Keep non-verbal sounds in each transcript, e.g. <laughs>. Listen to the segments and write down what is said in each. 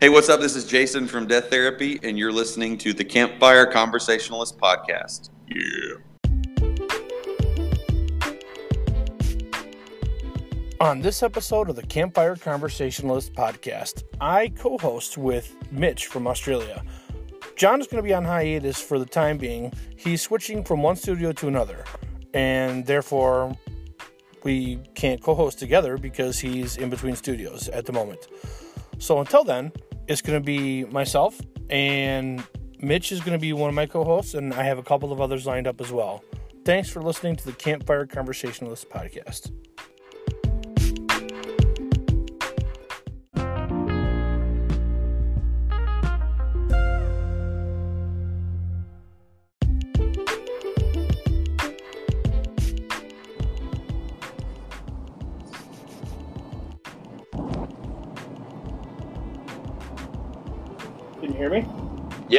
Hey, what's up? This is Jason from Death Therapy, and you're listening to the Campfire Conversationalist podcast. Yeah. On this episode of the Campfire Conversationalist podcast, I co host with Mitch from Australia. John is going to be on hiatus for the time being. He's switching from one studio to another, and therefore we can't co host together because he's in between studios at the moment. So until then, it's going to be myself, and Mitch is going to be one of my co hosts, and I have a couple of others lined up as well. Thanks for listening to the Campfire Conversationalist podcast.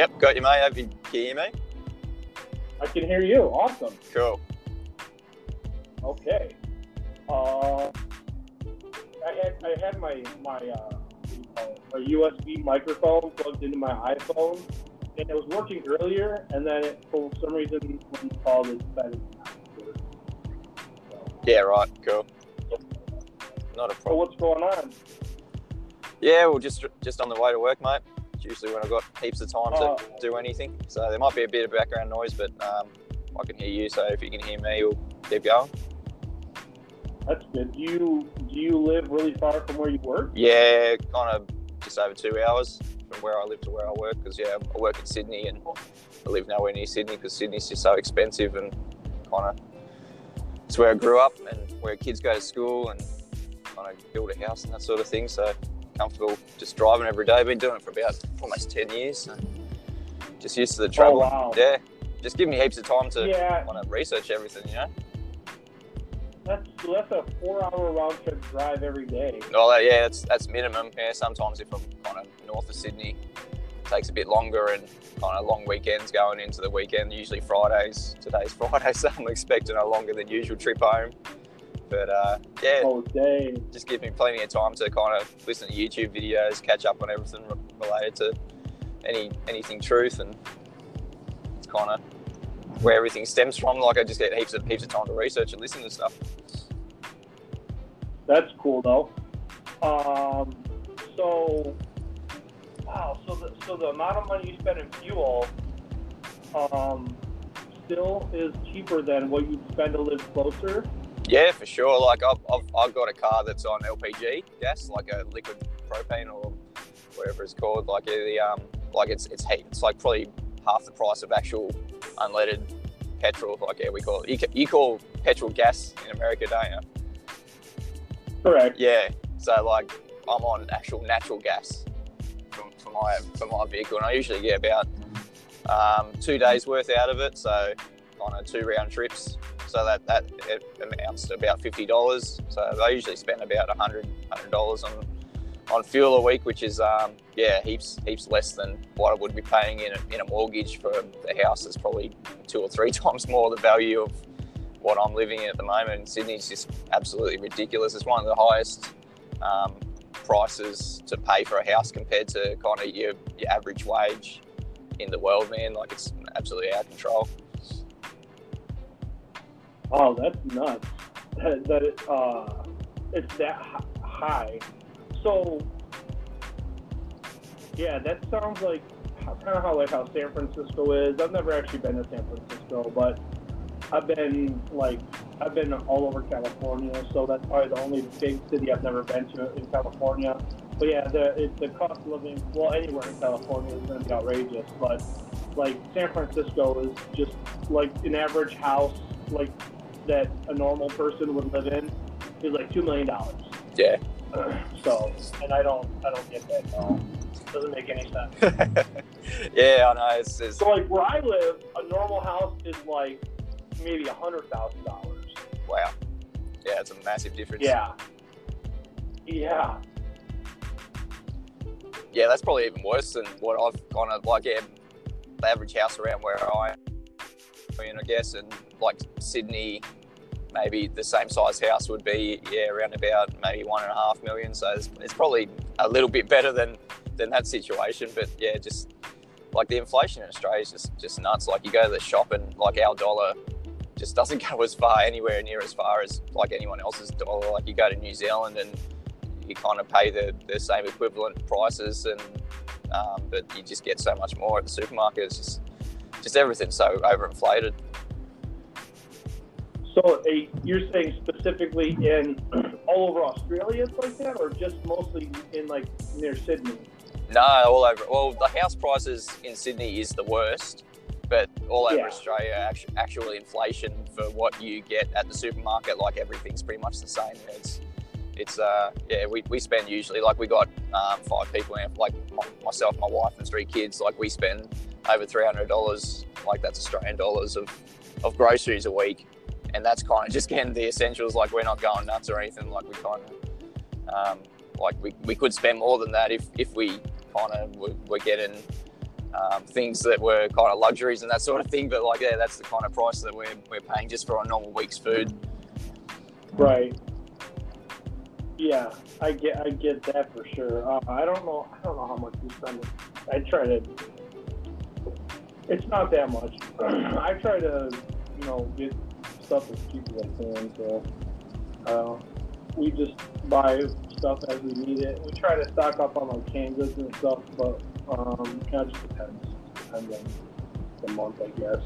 Yep, got you, mate. Have you, can you hear me? I can hear you. Awesome. Cool. Okay. Uh, I had I had my my uh, what do you call it, my USB microphone plugged into my iPhone, and it was working earlier, and then it, for some reason when you called it decided. So, Yeah, right. Cool. Not a so problem. what's going on? Yeah, well, just just on the way to work, mate. Usually when I've got heaps of time to do anything. So there might be a bit of background noise, but um, I can hear you. So if you can hear me, we'll keep going. That's good. Do you do you live really far from where you work? Yeah, kind of just over two hours from where I live to where I work. Because yeah, I work in Sydney and I live nowhere near Sydney because Sydney's just so expensive and kind of it's where I grew up and where kids go to school and kind of build a house and that sort of thing. So comfortable just driving every day. Been doing it for about almost ten years. So just used to the oh, travel. wow. Yeah, just give me heaps of time to Yeah, want to research everything. You know. that's that's a four-hour round trip drive every day. Well, that- yeah, that's that's minimum. Yeah, sometimes if I'm kind of north of Sydney, it takes a bit longer and kind of long weekends going into the weekend. Usually Fridays. Today's <laughs> Friday, so I'm expecting a longer than usual trip home. But uh, yeah, Oh, dang. just gives me plenty of time to kind of listen to YouTube videos, catch up on everything related to any anything truth, and it's kind of where everything stems from. Like I just get heaps of heaps of time to research and listen to stuff. That's cool though. Um, so wow, so the so the amount of money you spend in fuel, um, still is cheaper than what you spend to live closer. Yeah, for sure. Like I've, I've, I've got a car that's on LPG gas, like a liquid propane or whatever it's called. Like the um, like it's it's heat. It's like probably half the price of actual unleaded petrol. Like yeah, we call it. You, you call petrol gas in America, don't you? Correct. Yeah. So like I'm on actual natural gas for, for my for my vehicle, and I usually get about um, two days worth out of it. So on a two round trips. So that that it amounts to about fifty dollars. So I usually spend about a hundred dollars on on fuel a week, which is um, yeah heaps heaps less than what I would be paying in a, in a mortgage for the house. Is probably two or three <laughs> times more the value of what I'm living in at the moment. Sydney's just absolutely ridiculous. It's one of the highest um, prices to pay for a house compared to kind of your, your average wage in the world, man. Like it's absolutely out of control. Oh, that's nuts. <laughs> That, that uh, it's that high. So yeah, that sounds like kind of how like how San Francisco is. I've never actually been to San Francisco, but I've been like I've been all over California, so that's probably the only big city I've never been to in California. But yeah, the it, the cost of living, well, anywhere in California is going to be outrageous. But like San Francisco is just like an average house, like that a normal person would live in, is like two million dollars. Yeah. <clears throat> So, and I don't I don't get that. No. Doesn't make any sense. <laughs> yeah, I know. It's, it's So like where I live, a normal house is like maybe a hundred thousand dollars. wow. Yeah, it's a massive difference. Yeah. Yeah. Yeah, that's probably even worse than what I've kind of like. Yeah, the average house around where I am, I guess, and like Sydney, maybe the same size house would be yeah around about maybe one and a half million. So it's, it's probably a little bit better than than that situation. But yeah, just like the inflation in Australia is just just nuts. Like you go to the shop and like our dollar just doesn't <laughs> go as far anywhere near as far as like anyone else's dollar. Like you go to New Zealand and you kind of pay the, the same equivalent prices, and um, but you just get so much more at the supermarket. It's just just everything's so overinflated. So uh, you're saying specifically in <clears throat> all over Australia it's like that, or just mostly in like near Sydney? No, all over. Well, the house prices in Sydney is the worst, but all over yeah. Australia, actual inflation for what you get at the supermarket, like everything's pretty much the same. It's, it's uh, yeah, we, we spend usually like we got um, five people in, like my, myself, my wife, and three kids. Like we spend over three hundred dollars, like that's Australian dollars of, of groceries a week, and that's kind of just getting the essentials. Like we're not going nuts or anything. Like we kind of um, like we, we could spend more than that if if we kind of were, were getting um, things that were kind of luxuries and that sort of thing. But like, yeah, that's the kind of price that we're, we're paying just for a normal week's food. Right. Yeah, I get I get that for sure. Uh, I don't know I don't know how much we spend. I try to. It's not that much. <clears throat> I try to, you know, get stuff is cheap as I can. So, uh, we just buy stuff as we need it. We try to stock up on like canned and stuff, but um, kind of just depends. Depends on the month, I guess.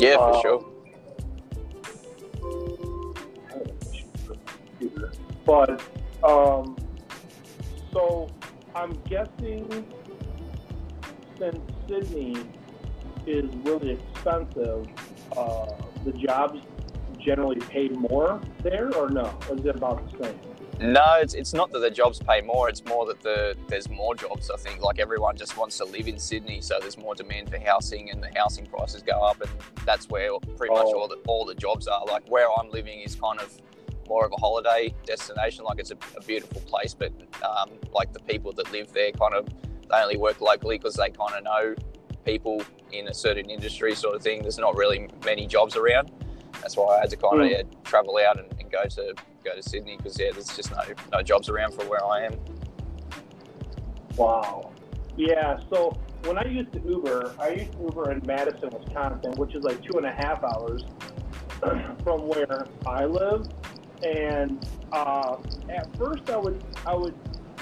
Yeah, for uh, sure. But um, so I'm guessing since Sydney is really expensive, uh, the jobs generally pay more there, or no? Or is it about the same? No, it's, it's not that the jobs pay more. It's more that the there's more jobs. I think like everyone just wants to live in Sydney, so there's more demand for housing, and the housing prices go up, and that's where pretty much oh. all the all the jobs are. Like where I'm living is kind of more of a holiday destination. Like it's a, a beautiful place, but um, like the people that live there kind of they only work locally because they kind of know people in a certain industry, sort of thing. There's not really many jobs around. That's why I had to kind of mm. yeah, travel out and, and go to go to Sydney because yeah, there's just no no jobs around for where I am. Wow. Yeah. So when I used to Uber, I used to Uber in Madison, Wisconsin, which is like two and a half hours <clears throat> from where I live. And uh, at first, I would I would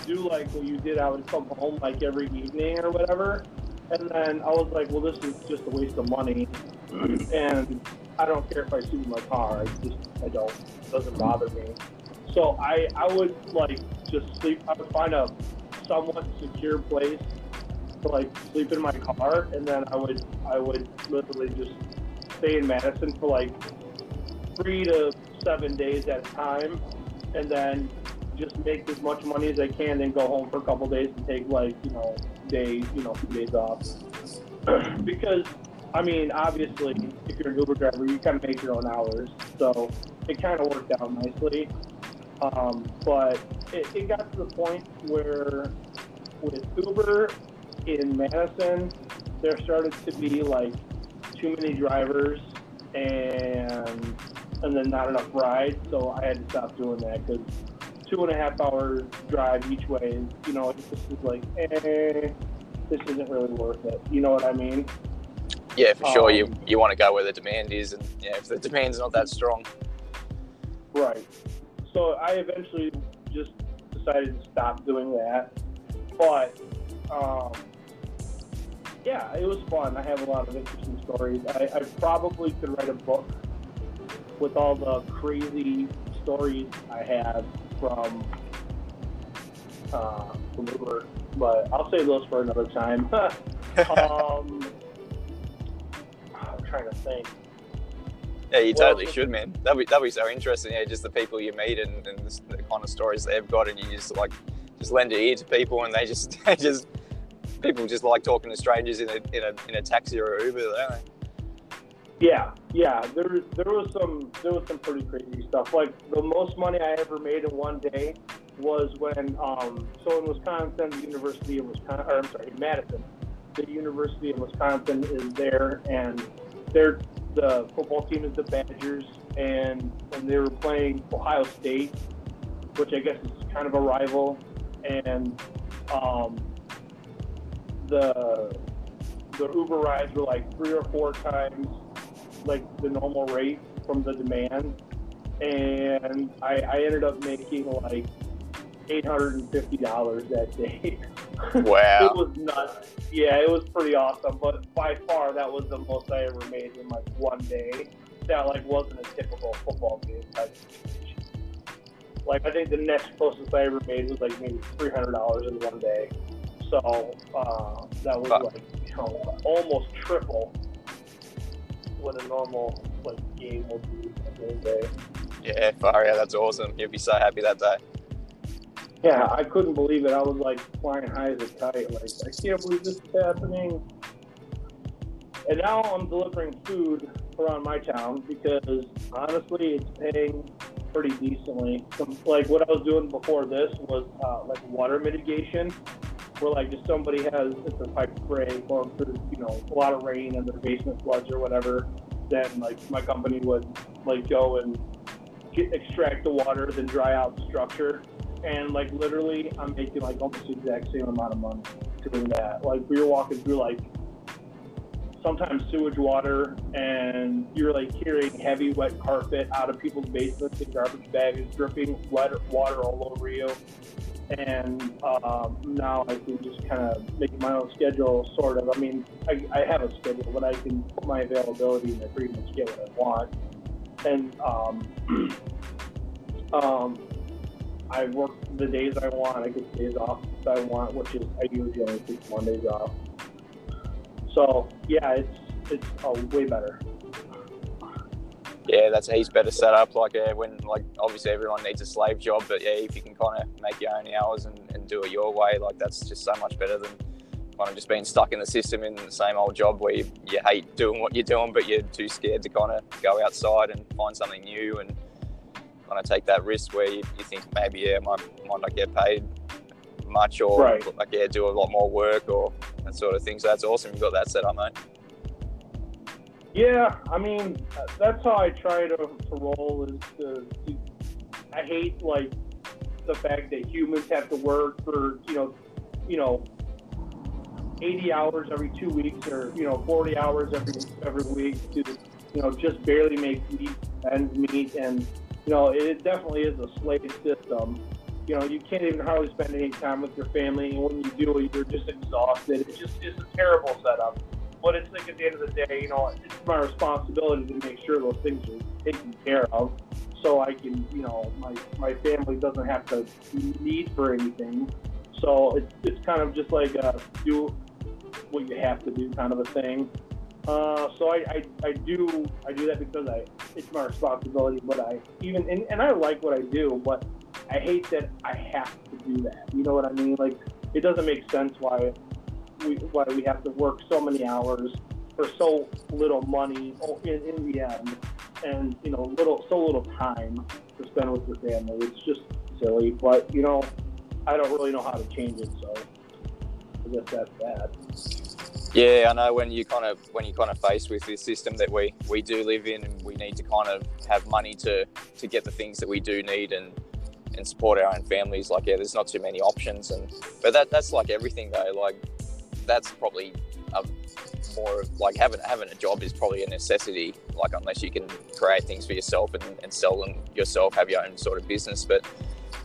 do like what you did. I would come home like every evening or whatever. And then I was like, well, this is just a waste of money. and I don't care if I in my car. I just I don't. It doesn't bother me. So I I would like just sleep. I would find a somewhat secure place to like sleep in my car, and then I would I would literally just stay in Madison for like three to seven days at a time, and then just make as much money as I can, then go home for a couple days and take like you know days, you know, few days off. <clears throat> because I mean, obviously, if you're an Uber driver, you kind of make your own hours, so it kind of worked out nicely. Um, but it, it got to the point where with Uber in Madison, there started to be like too many drivers and and then not enough rides, so I had to stop doing that because two and a half hour drive each way, you know, this is like, eh, this isn't really worth it. You know what I mean? Yeah, for sure. Um, you you want to go where the demand is, and yeah, if the demand's not that strong. Right. So I eventually just decided to stop doing that, but um, yeah, it was fun. I have a lot of interesting stories. I, I probably could write a book with all the crazy stories I have from uh, from Uber, but I'll save those for another time. <laughs> um, I'm trying to think. Yeah, you well, totally should, man. That'd be that'd be so interesting. Yeah, just the people you meet and, and the, the, kind of stories they've got, and you just like just lend your ear to people, and they just <laughs> they just people just like talking to strangers in a in a, in a taxi or Uber, don't they? Yeah, yeah. There there was some there was some pretty crazy stuff. Like the most money I ever made in one day was when um so in Wisconsin, the University of Wisconsin, or I'm sorry, Madison, the University of Wisconsin is there, and they're the football team is the Badgers, and and they were playing Ohio State, which I guess is kind of a rival, and um, the the Uber rides were like three or four times like the normal rate from the demand, and I, I ended up making like eight hundred and fifty dollars that day. <laughs> Wow. it was nuts. Yeah, it was pretty awesome. But by far, that was the most I ever made in like one day. That like wasn't a typical football game type. situation. Like I think the next closest I ever made was like maybe three hundred dollars in one day. So uh, that was Wow. like you know almost triple what a normal like game would be in a day. Yeah, far out. That's awesome. You'll be so happy that day. Yeah, I couldn't believe it. I was like flying high as a kite. Like, I can't believe this is happening. And now I'm delivering food around my town because honestly, it's paying pretty decently. Some, like what I was doing before this was uh, like water mitigation, where like if somebody has it's a pipe spray going through, you know, a lot of rain and their basement floods or whatever, then like my company would like go and get, extract the water, then dry out the structure and like literally I'm making like almost the exact same amount of money doing that. Like we were walking through like sometimes sewage water and you're like carrying heavy wet carpet out of people's basements and garbage bags dripping wet water all over you. And um, now I can just kind of make my own schedule, sort of. I mean, I, I have a schedule, but I can put my availability and I pretty much get what I want. And um, <clears throat> um, I work the days I want. I get the days off that I want, which is I usually only take Mondays off. So yeah, it's it's uh, way better. Yeah, that's a heaps better setup. Like, yeah, when like obviously everyone needs a slave job, but yeah, if you can kind of make your own hours and, and do it your way, like that's just so much better than kind of just being stuck in the system in the same old job where you, you hate doing what you're doing, but you're too scared to kind of go outside and find something new and kind of take that risk where you, you think maybe yeah, might might not get paid much or Right. like yeah, do a lot more work or that sort of thing. So that's awesome. You got that set up, mate. Yeah, I mean that's how I try to, to roll. Is to, to I hate like the fact that humans have to work for you know you know 80 hours every two weeks or you know 40 hours every every week to you know just barely make ends meet and you know it definitely is a slave system you know you can't even hardly spend any time with your family and when you do you're just exhausted it's just it's a terrible setup but it's like at the end of the day you know it's my responsibility to make sure those things are taken care of so I can you know my my family doesn't have to need for anything so it's, it's kind of just like uh, do what you have to do kind of a thing. Uh, so I, I, I do I do that because I it's my responsibility. But I even and, and I like what I do, but I hate that I have to do that. You know what I mean? Like it doesn't make sense why we why we have to work so many hours for so little money in, in the end, and you know little so little time to spend with your family. It's just silly. But you know I don't really know how to change it, so I guess that's bad. Yeah, I know when you kind of when you kind of faced with this system that we we do live in, and we need to kind of have money to to get the things that we do need and and support our own families. Like, yeah, there's not too many options, and but that that's like everything though. Like, that's probably a more of like having having a job is probably a necessity. Like, unless you can create things for yourself and, and sell them yourself, have your own sort of business, but.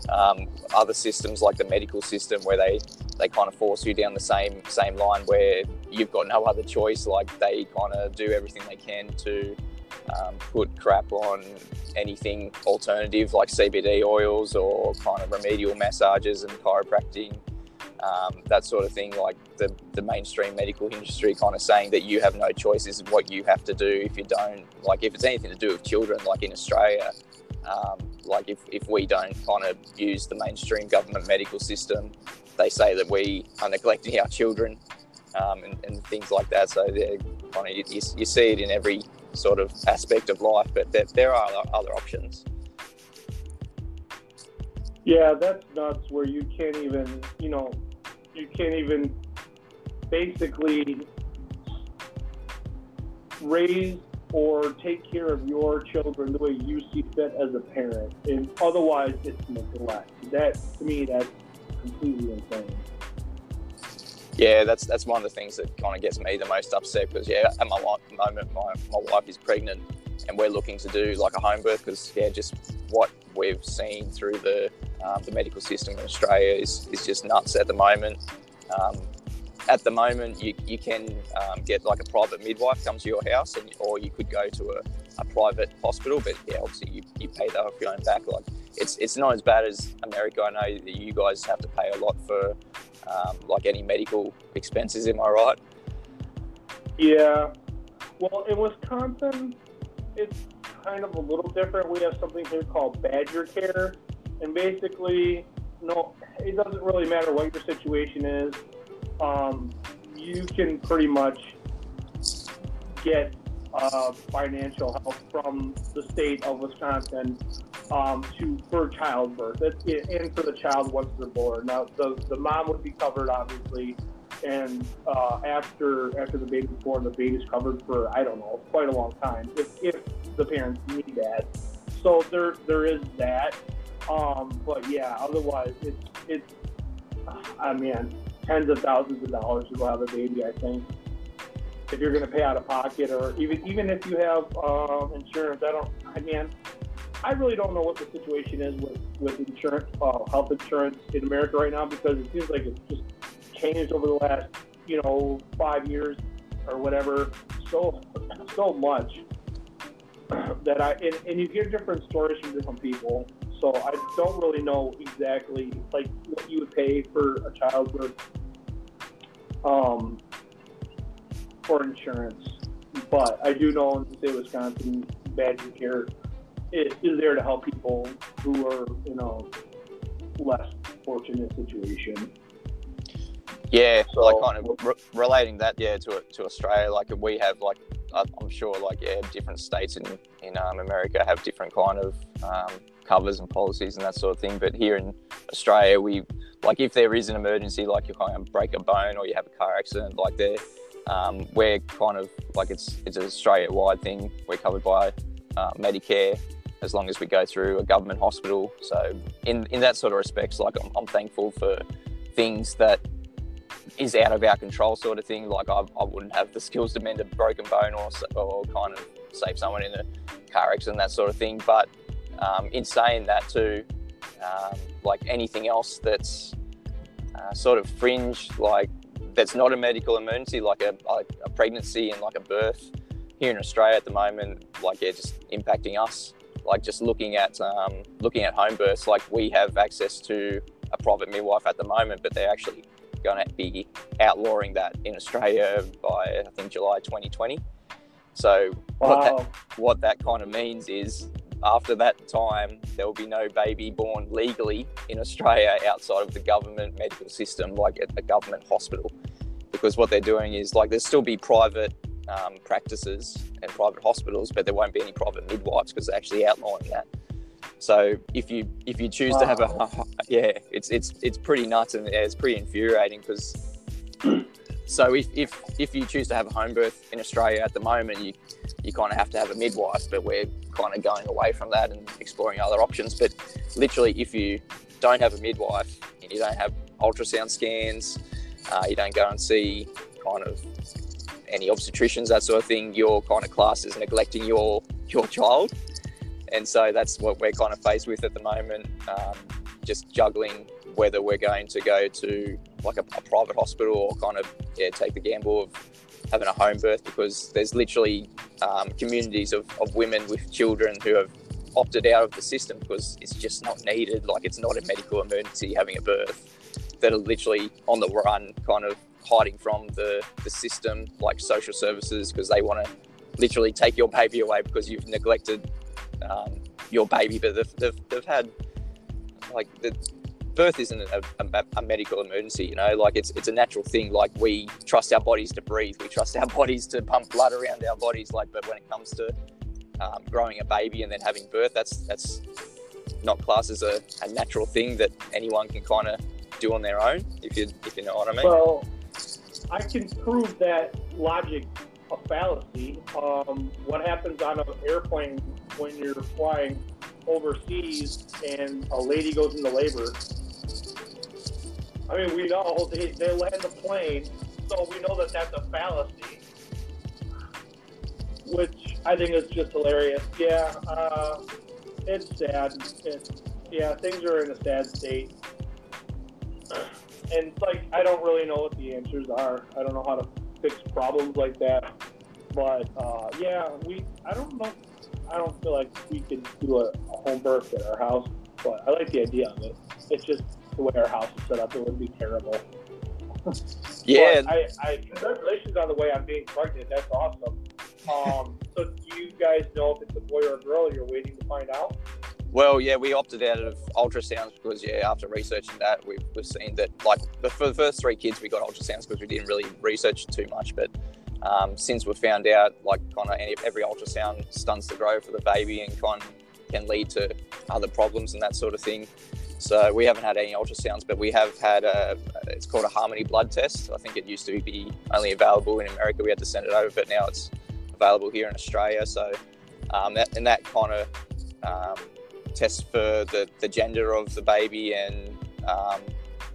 Um, other systems like the medical system where they they kind of force you down the same same line where you've got no other choice. Like they kind of do everything they can to um, put crap on anything alternative like CBD oils or kind of remedial massages and chiropractic, um, that sort of thing. Like the, the mainstream medical industry kind of saying that you have no choice is what you have to do if you don't. Like if it's anything to do with children, like in Australia, um, like if, if we don't kind of use the mainstream government medical system, they say that we are neglecting our children um, and, and things like that. So kind of you, you, see it in every sort of aspect of life, but there, there are other options. Yeah, that's nuts. Where you can't even, you know, you can't even basically raise or take care of your children the way you see fit as a parent, and otherwise it's neglect. That to me, that's completely insane. yeah, that's that's one of the things that kind of gets me the most upset because yeah, at my moment, my, my wife is pregnant, and we're looking to do like a home birth because yeah, just what we've seen through the um, the medical system in Australia is is just nuts at the moment. Um, at the moment, you, you can um, get like a private midwife come to your house, and, or you could go to a, a private hospital. But yeah, obviously you, you pay that off your own back. Like it's it's not as bad as America. I know that you guys have to pay a lot for um, like any medical expenses. Am I right? Yeah. Well, in Wisconsin, it's kind of a little different. We have something here called Badger Care, and basically, no, it doesn't really matter what your situation is. Um, you can pretty much get uh, financial help from the state of Wisconsin um, to for childbirth and for the child once they're born. Now, the, the mom would be covered, obviously, and uh, after after the baby's born, the baby's covered for I don't know quite a long time if, if the parents need that. So there there is that. Um, but yeah, otherwise it's it's I mean tens of thousands of dollars to go have a baby. I think if you're going to pay out of pocket, or even even if you have um, insurance, I don't. I mean, I really don't know what the situation is with with insurance, uh, health insurance in America right now because it seems like it's just changed over the last you know five years or whatever so so much that I and, and you hear different stories from different people. So I don't really know exactly like what you would pay for a childbirth um, for insurance. But I do know in the state of Wisconsin, Badger Care is, is there to help people who are in a less fortunate situation. Yeah, so, like kind of re- relating that, yeah, to to Australia. Like we have, like I'm sure, like yeah, different states in in um, America have different kind of um, covers and policies and that sort of thing. But here in Australia, we like if there is an emergency, like you kind of break a bone or you have a car accident, like there, um, we're kind of like it's it's an Australia wide thing. We're covered by uh, Medicare as long as we go through a government hospital. So in in that sort of respects, like I'm, I'm thankful for things that is out of our control sort of thing. Like I, I wouldn't have the skills to mend a broken bone or, or kind of save someone in a car accident, that sort of thing. But um, in saying that too, um, like anything else that's uh, sort of fringe, like that's not a medical emergency, like a, like a pregnancy and like a birth here in Australia at the moment, like yeah, just impacting us. Like just looking at um, looking at home births, like we have access to a private midwife at the moment, but they're actually going to be outlawing that in Australia by I think July 2020. So wow. what that what that kind of means is after that time there will be no baby born legally in Australia outside of the government medical system, like at a government hospital, because what they're doing is like there'll still be private um, practices and private hospitals, but there won't be any private midwives because they're actually outlawing that. So if you if you choose wow. to have a <laughs> yeah, it's it's it's pretty nuts and yeah, it's pretty infuriating because. <clears throat> so if, if if you choose to have a home birth in Australia at the moment, you you kind of have to have a midwife, but we're kind of going away from that and exploring other options. But literally, if you don't have a midwife and you don't have ultrasound scans, uh, you don't go and see kind of any obstetricians, that sort of thing, your kind of class is neglecting your your child and so that's what we're kind of faced with at the moment. Um, just juggling whether we're going to go to like a, a, private hospital or kind of yeah take the gamble of having a home birth because there's literally um, communities of, of women with children who have opted out of the system because it's just not needed like it's not a medical emergency having a birth that are literally on the run kind of hiding from the, the system like social services because they want to literally take your baby away because you've neglected um, your baby, but they've, they've, they've had like the birth isn't a, a, a, medical emergency, you know, like it's it's a natural thing. Like we trust our bodies to breathe, we trust our <laughs> bodies to pump blood around our bodies. Like, but when it comes to um, growing a baby and then having birth, that's that's not classed as a, a natural thing that anyone can kind of do on their own. If you if you know what I mean. Well, I can prove that logic a fallacy. Um, what happens on an airplane when you're flying overseas and a lady goes into labor? I mean, we know they, they land the plane, so we know that that's a fallacy, which I think is just hilarious. Yeah, uh, it's sad. It's, yeah, things are in a sad state. And like, I don't really know what the answers are. I don't know how to fix problems like that. But uh, yeah, we, I don't know. I don't feel like we can do a, a home birth at our house, but I like the idea of it. It's just the way our house is set up, it would be terrible. <laughs> Yeah, I, I congratulations on the way I'm being pregnant. That's awesome. Um, <laughs> so do you guys know if it's a boy or a girl? You're waiting to find out. Well, yeah, we opted out of ultrasounds because, yeah, after researching that, we've, we've seen that, like, the, for the first three kids, we got ultrasounds because we didn't really research too much. But um, since we found out, like, kind of every ultrasound stunts the growth of the baby and kind can lead to other problems and that sort of thing. So we haven't had any ultrasounds, but we have had a, it's called a Harmony blood test. I think it used to be only available in America. We had to send it over, but now it's available here in Australia. So, um, that, and that kind of um, tests for the, the gender of the baby and um,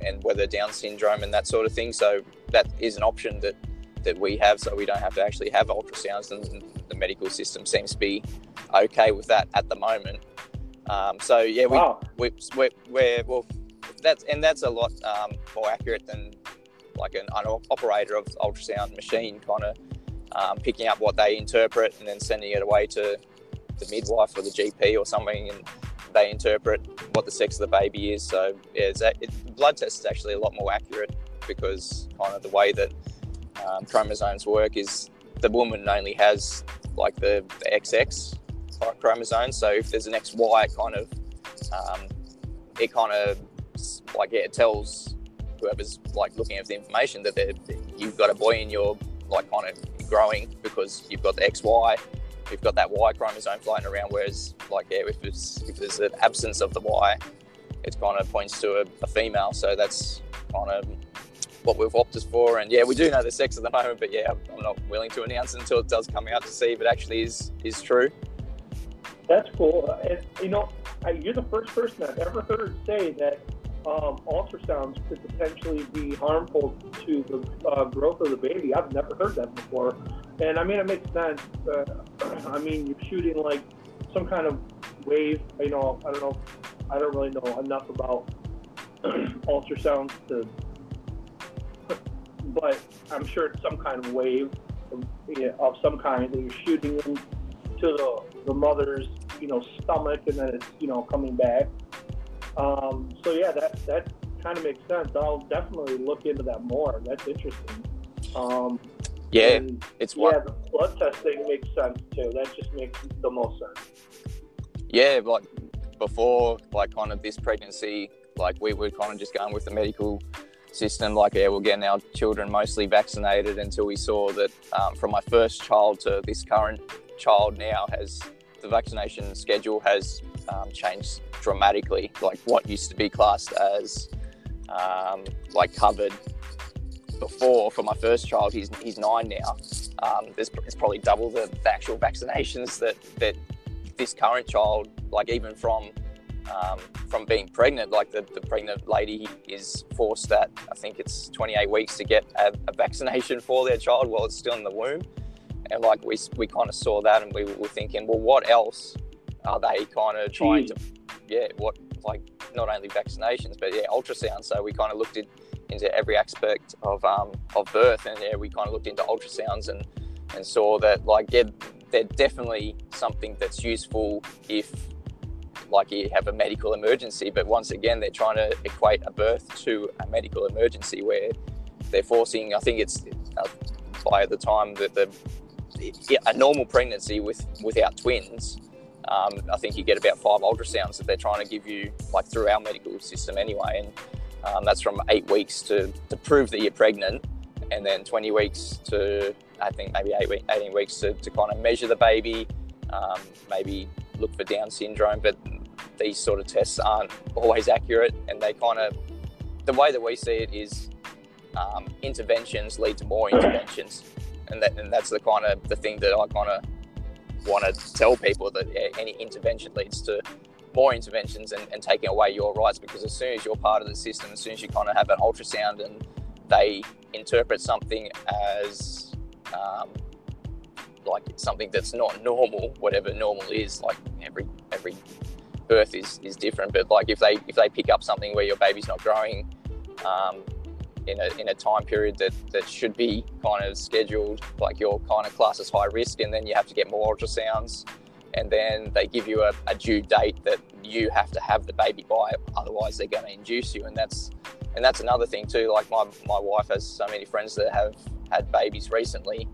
and whether Down syndrome and that sort of thing. So that is an option that that we have, so we don't have to actually have ultrasounds, and the medical system seems to be okay with that at the moment. Um, so yeah, we, Wow. we we're, we're well, that's and that's a lot um, more accurate than like an, an operator of ultrasound machine kind of um, picking up what they interpret and then sending it away to the midwife or the GP or something, and they interpret what the sex of the baby is. So yeah, it's, a- it, blood test is actually a lot more accurate because kind of the way that um, chromosomes work is the woman only has like the, the XX chromosome. So if there's an XY, kind of um, it kind of like yeah, it tells whoever's like looking at the information that you've got a boy in your like kind of growing because you've got the XY, you've got that Y chromosome flying around. Whereas like yeah, if if there's an absence of the Y, it kind of points to a, a female. So that's kind of what we've opted for. And yeah, we do know the sex at the moment, but yeah, I'm not willing to announce it until it does come out to see if it actually is is true. That's cool. And you know, you're the first person I've ever heard say that um, ultrasounds could potentially be harmful to the uh, growth of the baby. I've never heard that before, and I mean it makes sense. Uh, <clears throat> I mean you're shooting like some kind of wave. You know, I don't know. I don't really know enough about <clears throat> ultrasounds to, but I'm sure it's some kind of wave of, yeah, of some kind that you're shooting into the, the mother's you know stomach and then it's you know coming back. Um, so yeah that that kind of makes sense. I'll definitely look into that more. That's interesting. Um, Yeah, and, it's one. yeah the blood testing makes sense too. That just makes the most sense. Yeah, like before, like kind of this pregnancy, like we were kind of just going with the medical system. Like, yeah, we're getting our children mostly vaccinated until we saw that um, from my first child to this current child now has the vaccination schedule has um, changed dramatically. Like what used to be classed as um, like covered before for my first child, he's he's nine now. Um, there's it's probably double the, the actual <laughs> vaccinations that that this current child, like even from um, from being pregnant, like the, the pregnant lady is forced at I think it's 28 weeks to get a, a vaccination for their child while it's still in the womb, and like we we kind of saw that and we were thinking, well, what else are they kind of trying to, yeah, what like not only vaccinations but yeah, ultrasound. So we kind of looked at, into every aspect of um, of birth, and yeah, we kind of looked into ultrasounds and and saw that like yeah, they're definitely something that's useful if like you have a medical emergency. But once again, they're trying to equate a birth to a medical emergency where they're forcing. I think it's uh, by the time that the a normal pregnancy with without twins. Um, I think you get about five ultrasounds that they're trying to give you, like through our medical system anyway, and um, that's from eight weeks to, to prove that you're pregnant, and then 20 weeks to I think maybe eight week, 18 weeks to, to kind of measure the baby, um, maybe look for Down syndrome. But these sort of tests aren't always accurate, and they kind of the way that we see it is um, interventions lead to more interventions, and that and that's the kind of the thing that I kind of want to tell people that yeah, any intervention leads to more interventions and, and taking away your rights because as soon as you're part of the system, as soon as you kind of have an ultrasound and they interpret something as um, like something that's not normal, whatever normal is, like every every birth is, is different. But like if they if they pick up something where your baby's not growing um, in a in a time period that, that should be kind of scheduled, like you're kind of classed as high risk, and then you have to get more ultrasounds, and then they give you a, a due date that you have to have the baby by, otherwise they're going to induce you, and that's and that's another thing too. Like my my wife has so many friends that have had babies recently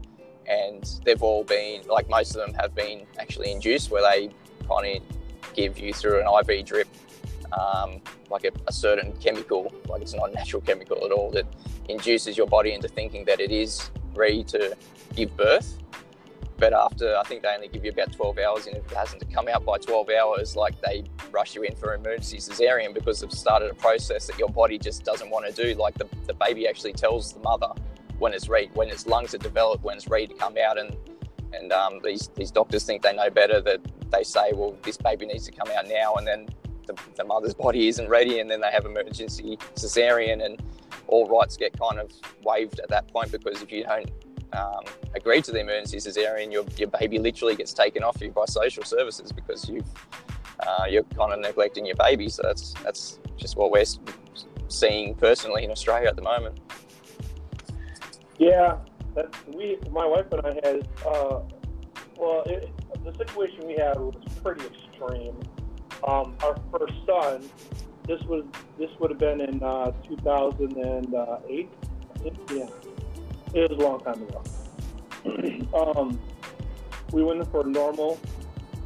and they've all been like most of them have been actually induced where they kind of give you through an IV drip um, like a, a, certain chemical like it's not a natural chemical at all that induces your body into thinking that it is ready to give birth but after I think they only give you about 12 hours and if it hasn't come out by 12 hours like they rush you in for emergency cesarean because they've started a process that your body just doesn't want to do like the, the baby actually tells the mother when it's ready, when its lungs are developed, when it's ready to come out, and and um, these these doctors think they know better. That they say, well, this baby needs to come out now, and then the, the mother's <laughs> body isn't ready, and then they have emergency cesarean, and all rights get kind of waived at that point because if you don't um, agree to the emergency cesarean, your, your baby literally gets taken off you by social services because you've uh, you're kind of neglecting your baby. So that's that's just what we're seeing personally in Australia at the moment. Yeah, that we, my wife and I had. Uh, well, it, the situation we had was pretty extreme. Um, our first son, this was this would have been in uh, 2008. Yeah, it was a long time ago. <clears throat> um, we went in for a normal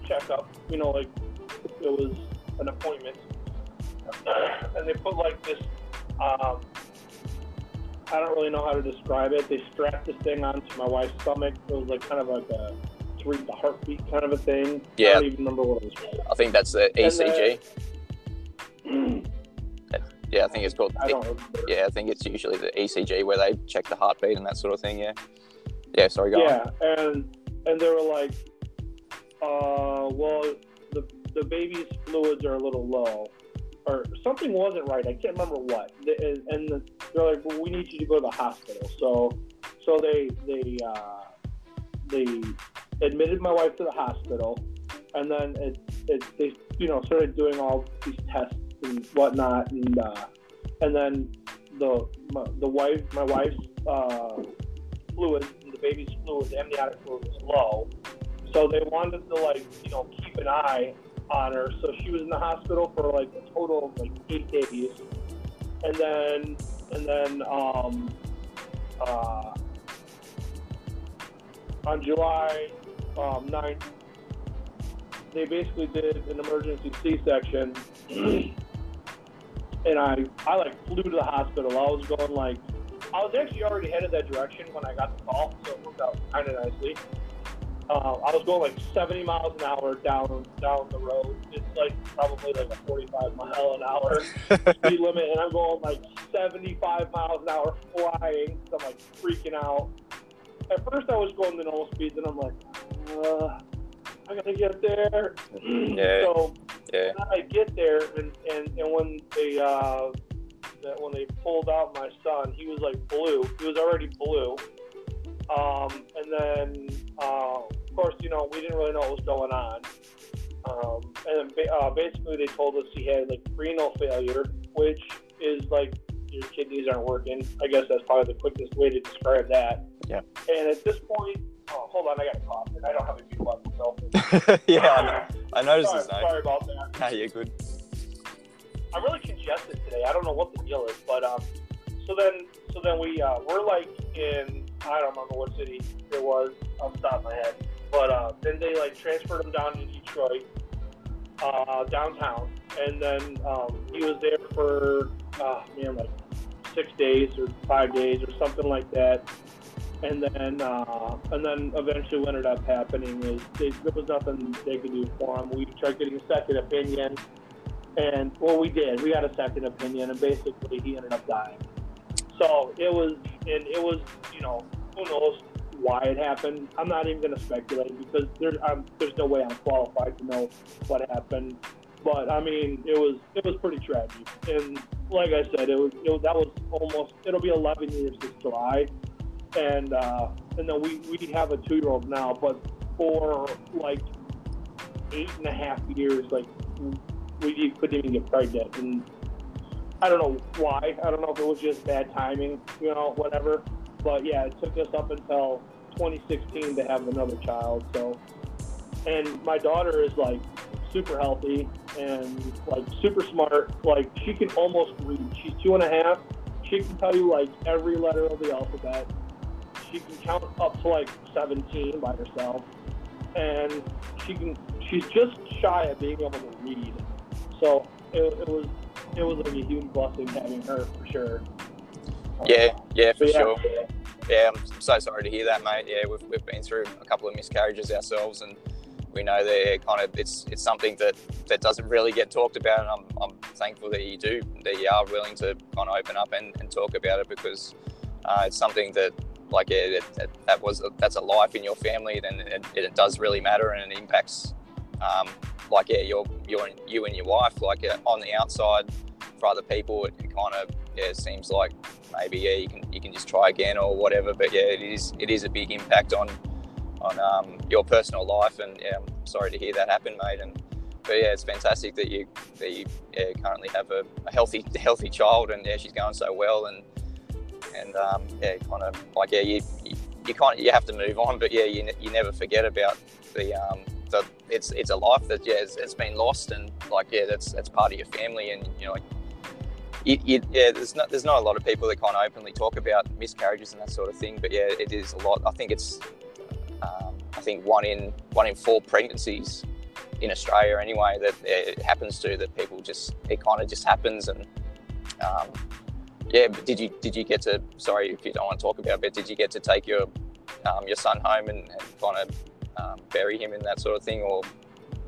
checkup. You know, like it was an appointment, <clears throat> and they put like this um, I don't really know how to describe it. They strapped this thing onto my wife's stomach. It was like kind of like a read the heartbeat kind of a thing. Yeah. I don't even remember what it was called. I think that's the ECG. <clears throat> yeah, I think it's called. I. Yeah, I think it's usually the ECG where they check the heartbeat and that sort of thing. Yeah. Yeah. Sorry, go Yeah, and and they were like, uh, well, the the baby's fluids are a little low or something wasn't right. I can't remember what. And they're like, "Well, we need you to go to the hospital." So, so they they uh, they admitted my wife to the hospital, and then it, it they you know started doing all these tests and whatnot, and uh, and then the my, the wife my wife's uh, fluid, the baby's fluid, the amniotic fluid was low, so they wanted to like you know keep an eye on her. So she was in the hospital for like a total of like eight days, and then and then um, uh, on July um, 9th, they basically did an emergency C-section, <clears throat> and I I like flew to the hospital. I was going like I was actually already headed that direction when I got the call, so it worked out kind of nicely. Uh, I was going like 70 miles an hour down down the road. It's like probably like a 45 mile an hour <laughs> speed limit, and I'm going like 75 miles an hour flying. So I'm like freaking out. At first, I was going the normal speeds, and I'm like, uh, I gotta get there. <clears throat> Yeah. so Yeah. I get there, and, and, and when they uh, that when they pulled out my son, he was like blue. He was already blue. Um, and then, uh, of course, you know, we didn't really know what was going on. Um, and then ba- uh, basically, they told us he had like renal failure, which is like your kidneys aren't working. I guess that's probably the quickest way to describe that. Yeah. And at this point, oh, hold on, I got a cough, and I don't have a few left myself. yeah. I, I noticed sorry, this name. sorry about that. Nah, you're good. I'm really congested today. I don't know what the deal is, but um, so then so then we uh, we're like in I don't remember what city it was off the top of my head, but uh, then they like transferred him down to Detroit, uh, downtown, and then um, he was there for uh, man like six days or five days or something like that. And then, uh, and then eventually, what ended up happening is they, there was nothing they could do for him. We tried getting a second opinion, and well, we did. We got a second opinion, and basically, he ended up dying. So it was, and it was, you know, who knows why it happened. I'm not even going to speculate because there's, um, there's no way I'm qualified to know what happened. But I mean, it was it was pretty tragic, and like I said, it was, it that was almost it'll be 11 years this July, and uh, and then we we have a two year old now, but for like eight and a half years, like we couldn't even get pregnant, and I don't know why. I don't know if it was just bad timing, you know, whatever. But yeah, it took us up until 2016 to have another child. So, and my daughter is like super healthy and like super smart. Like she can almost read. She's two and a half. She can tell you like every letter of the alphabet. She can count up to like 17 by herself, and she can. She's just shy of being able to read. So it, it was it was like a huge blessing having her for sure. Yeah, yeah, for yeah. sure. Yeah, I'm so sorry to hear that, mate. Yeah, we've, we've been through a couple of miscarriages ourselves, and we know that kind of it's it's something that, that doesn't really get talked about, and I'm, I'm thankful that you do that you are willing to kind of open up and, and talk about it because uh, it's something that like yeah, that, that was a, that's a life in your family, then it, it, does really matter and it impacts um, like yeah, you're you're you and your wife like uh, on the outside for other people, it, it kind of yeah seems like maybe yeah you can you can just try again or whatever. But yeah, it is it is a big impact on on um, your personal life, and yeah, I'm sorry to hear that happen, mate. And but yeah, it's fantastic that you that you yeah, currently have a, a healthy <laughs> healthy child, and yeah, she's going so well, and and um, yeah, kind of like yeah, you, you you kind of, you have to move on, but yeah, you, you never forget about the um, the it's it's a life that yeah it's, it's been lost, and like yeah, that's that's part of your family, and you know. You, you, yeah, there's not there's not a lot of people that kind of openly talk about miscarriages and that sort of thing, but yeah, it is a lot. I think it's um, I think one in one in four pregnancies in Australia anyway that it happens to that people just it kind of just happens and um, yeah. But did you did you get to sorry if you don't want to talk about, it, but did you get to take your um, your son home and, and kind of um, bury him in that sort of thing, or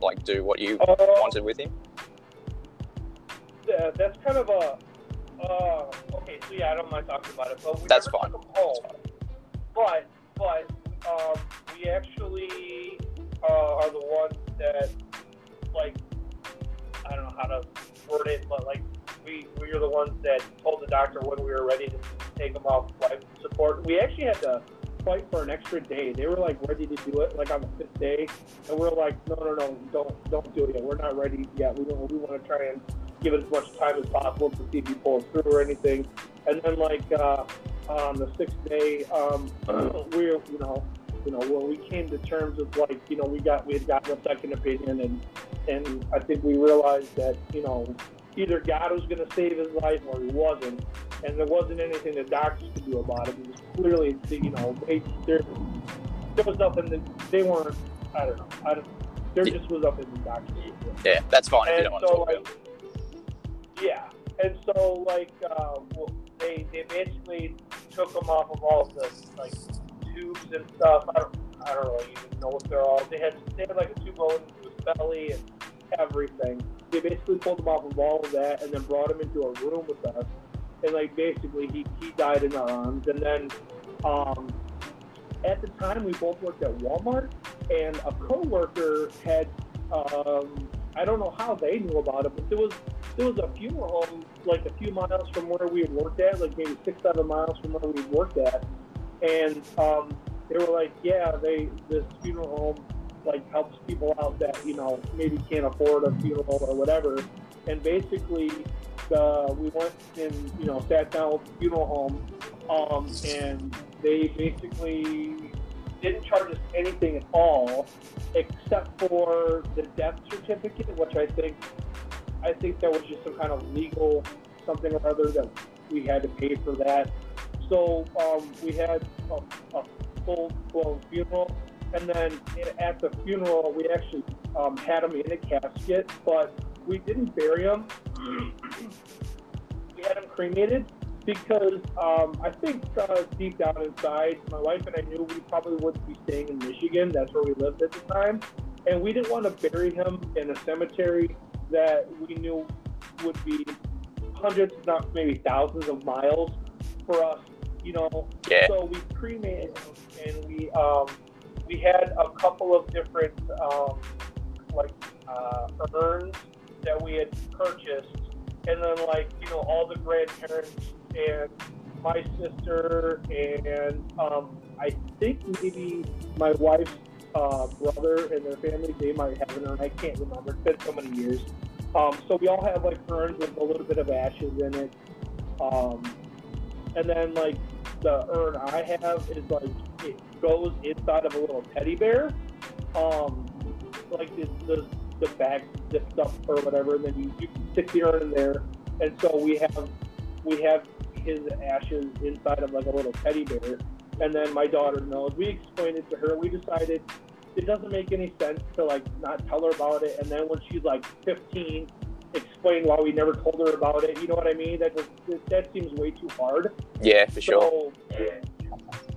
like do what you uh, wanted with him? Yeah, that's kind of a. Uh, okay, so yeah, I don't mind talking about it, but we that's fine. home. That's fine. But but um, we actually uh, are the ones that like I don't know how to word it, but like we we are the ones that told the doctor when we were ready to take him off life support. We actually had to fight for an extra day. They were like ready to do it like on the fifth day, and we are like, no, no, no, don't don't do it yet. We're not ready yet. We we want to try and give it as much time as possible to see if he pulls through or anything. And then like uh, on the sixth day, um, <clears throat> we you know you know when we came to terms of like you know we got we had gotten a second opinion and and I think we realized that you know either God was going to save his life or he wasn't, and there wasn't anything the doctors could do about it. It was clearly, you know, they, there, there was nothing that they weren't. I don't know. I don't. There just was nothing in the doctors. Yeah, that's fine. And so, like, yeah, and so like, uh, well, they they basically took him off of all the like tubes and stuff. I don't. I don't really even know what they're all. They had they had like a tube going into his belly and everything. They basically pulled him off of all of that and then brought him into a room with us. And like basically he, he died in our arms. And then um, at the time we both worked at Walmart and a coworker had um, I don't know how they knew about it, but there was there was a funeral home like a few miles from where we had worked at, like maybe six, seven miles from where we worked at. And um, they were like, Yeah, they this funeral home like helps people out that you know maybe can't afford a funeral or whatever. And basically, uh, we went and you know sat down with the funeral home, um, and they basically didn't charge us anything at all, except for the death certificate, which I think I think that was just some kind of legal something or other that we had to pay for that. So um, we had a, a full blown funeral and then at the funeral, we actually um, had him in a casket, but we didn't bury him. we had him cremated because um, I think uh, deep down inside, my wife and I knew we probably wouldn't be staying in Michigan. That's where we lived at the time. And we didn't want to bury him in a cemetery that we knew would be hundreds, if not maybe thousands of miles for us, you know. Yeah. So we cremated him and we um, we had a couple of different um, like uh, urns that we had purchased, and then like you know all the grandparents and my sister and um, I think maybe my wife's uh, brother and their family they might have an urn. I can't remember. It's been so many years. Um, so we all have like urns with a little bit of ashes in it. Um, and then like the urn I have is like goes inside of a little teddy bear. Um, like the, the the bag zipped up or whatever, and then you, you stick the urn in there. And so we have we have his ashes inside of like a little teddy bear. And then my daughter knows. We explained it to her. We decided it doesn't make any sense to like not tell her about it. And then when she's like 15, explain why we never told her about it. You know what I mean? That just, that seems way too hard. Yeah, for sure. So,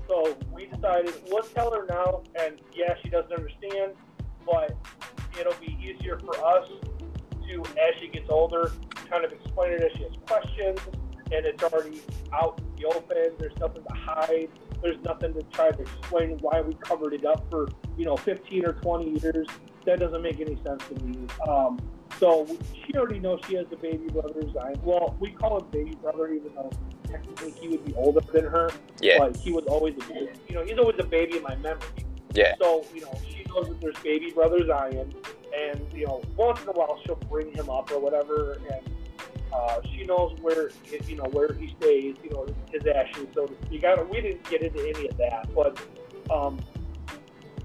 so we decided let's tell her now. And yeah, she doesn't understand, but it'll be easier for us to, as she gets older, kind of explain it as she has questions and it's already out in the open. There's nothing to hide. There's nothing to try to explain why we covered it up for, you know, 15 or 20 years. That doesn't make any sense to me. Um, so she already knows she has a baby brother, Zion. Well, we call him baby brother, even though technically he would be older than her. Yeah. But he was always a baby. You know, he's always a baby in my memory. Yeah. So, you know, she knows that there's baby brother Zion. And, you know, once in a while she'll bring him up or whatever. And uh, she knows where you know where he stays, you know his ashes, so to speak. I don't, we didn't get into any of that, but um,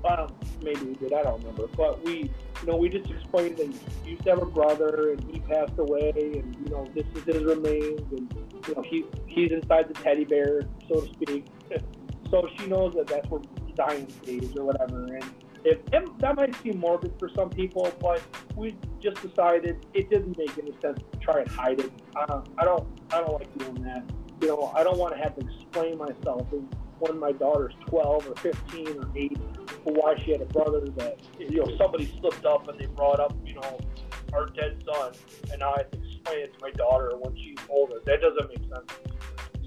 um, maybe we did. I don't remember, but we you know we just explained that he used to have a brother and he passed away, and you know this is his remains, and you know he he's inside the teddy bear, so to speak. <laughs> so she knows that that's where Zion stays or whatever, and if, that might seem morbid for some people, but we just decided it didn't make any sense to try and hide it. Uh, I don't, I don't like doing that. You know, I don't want to have to explain myself when my daughter's 12 or 15 or 8 for why she had a brother that you know somebody slipped up and they brought up you know our dead son, and now I have to explain it to my daughter when she's older. That doesn't make sense.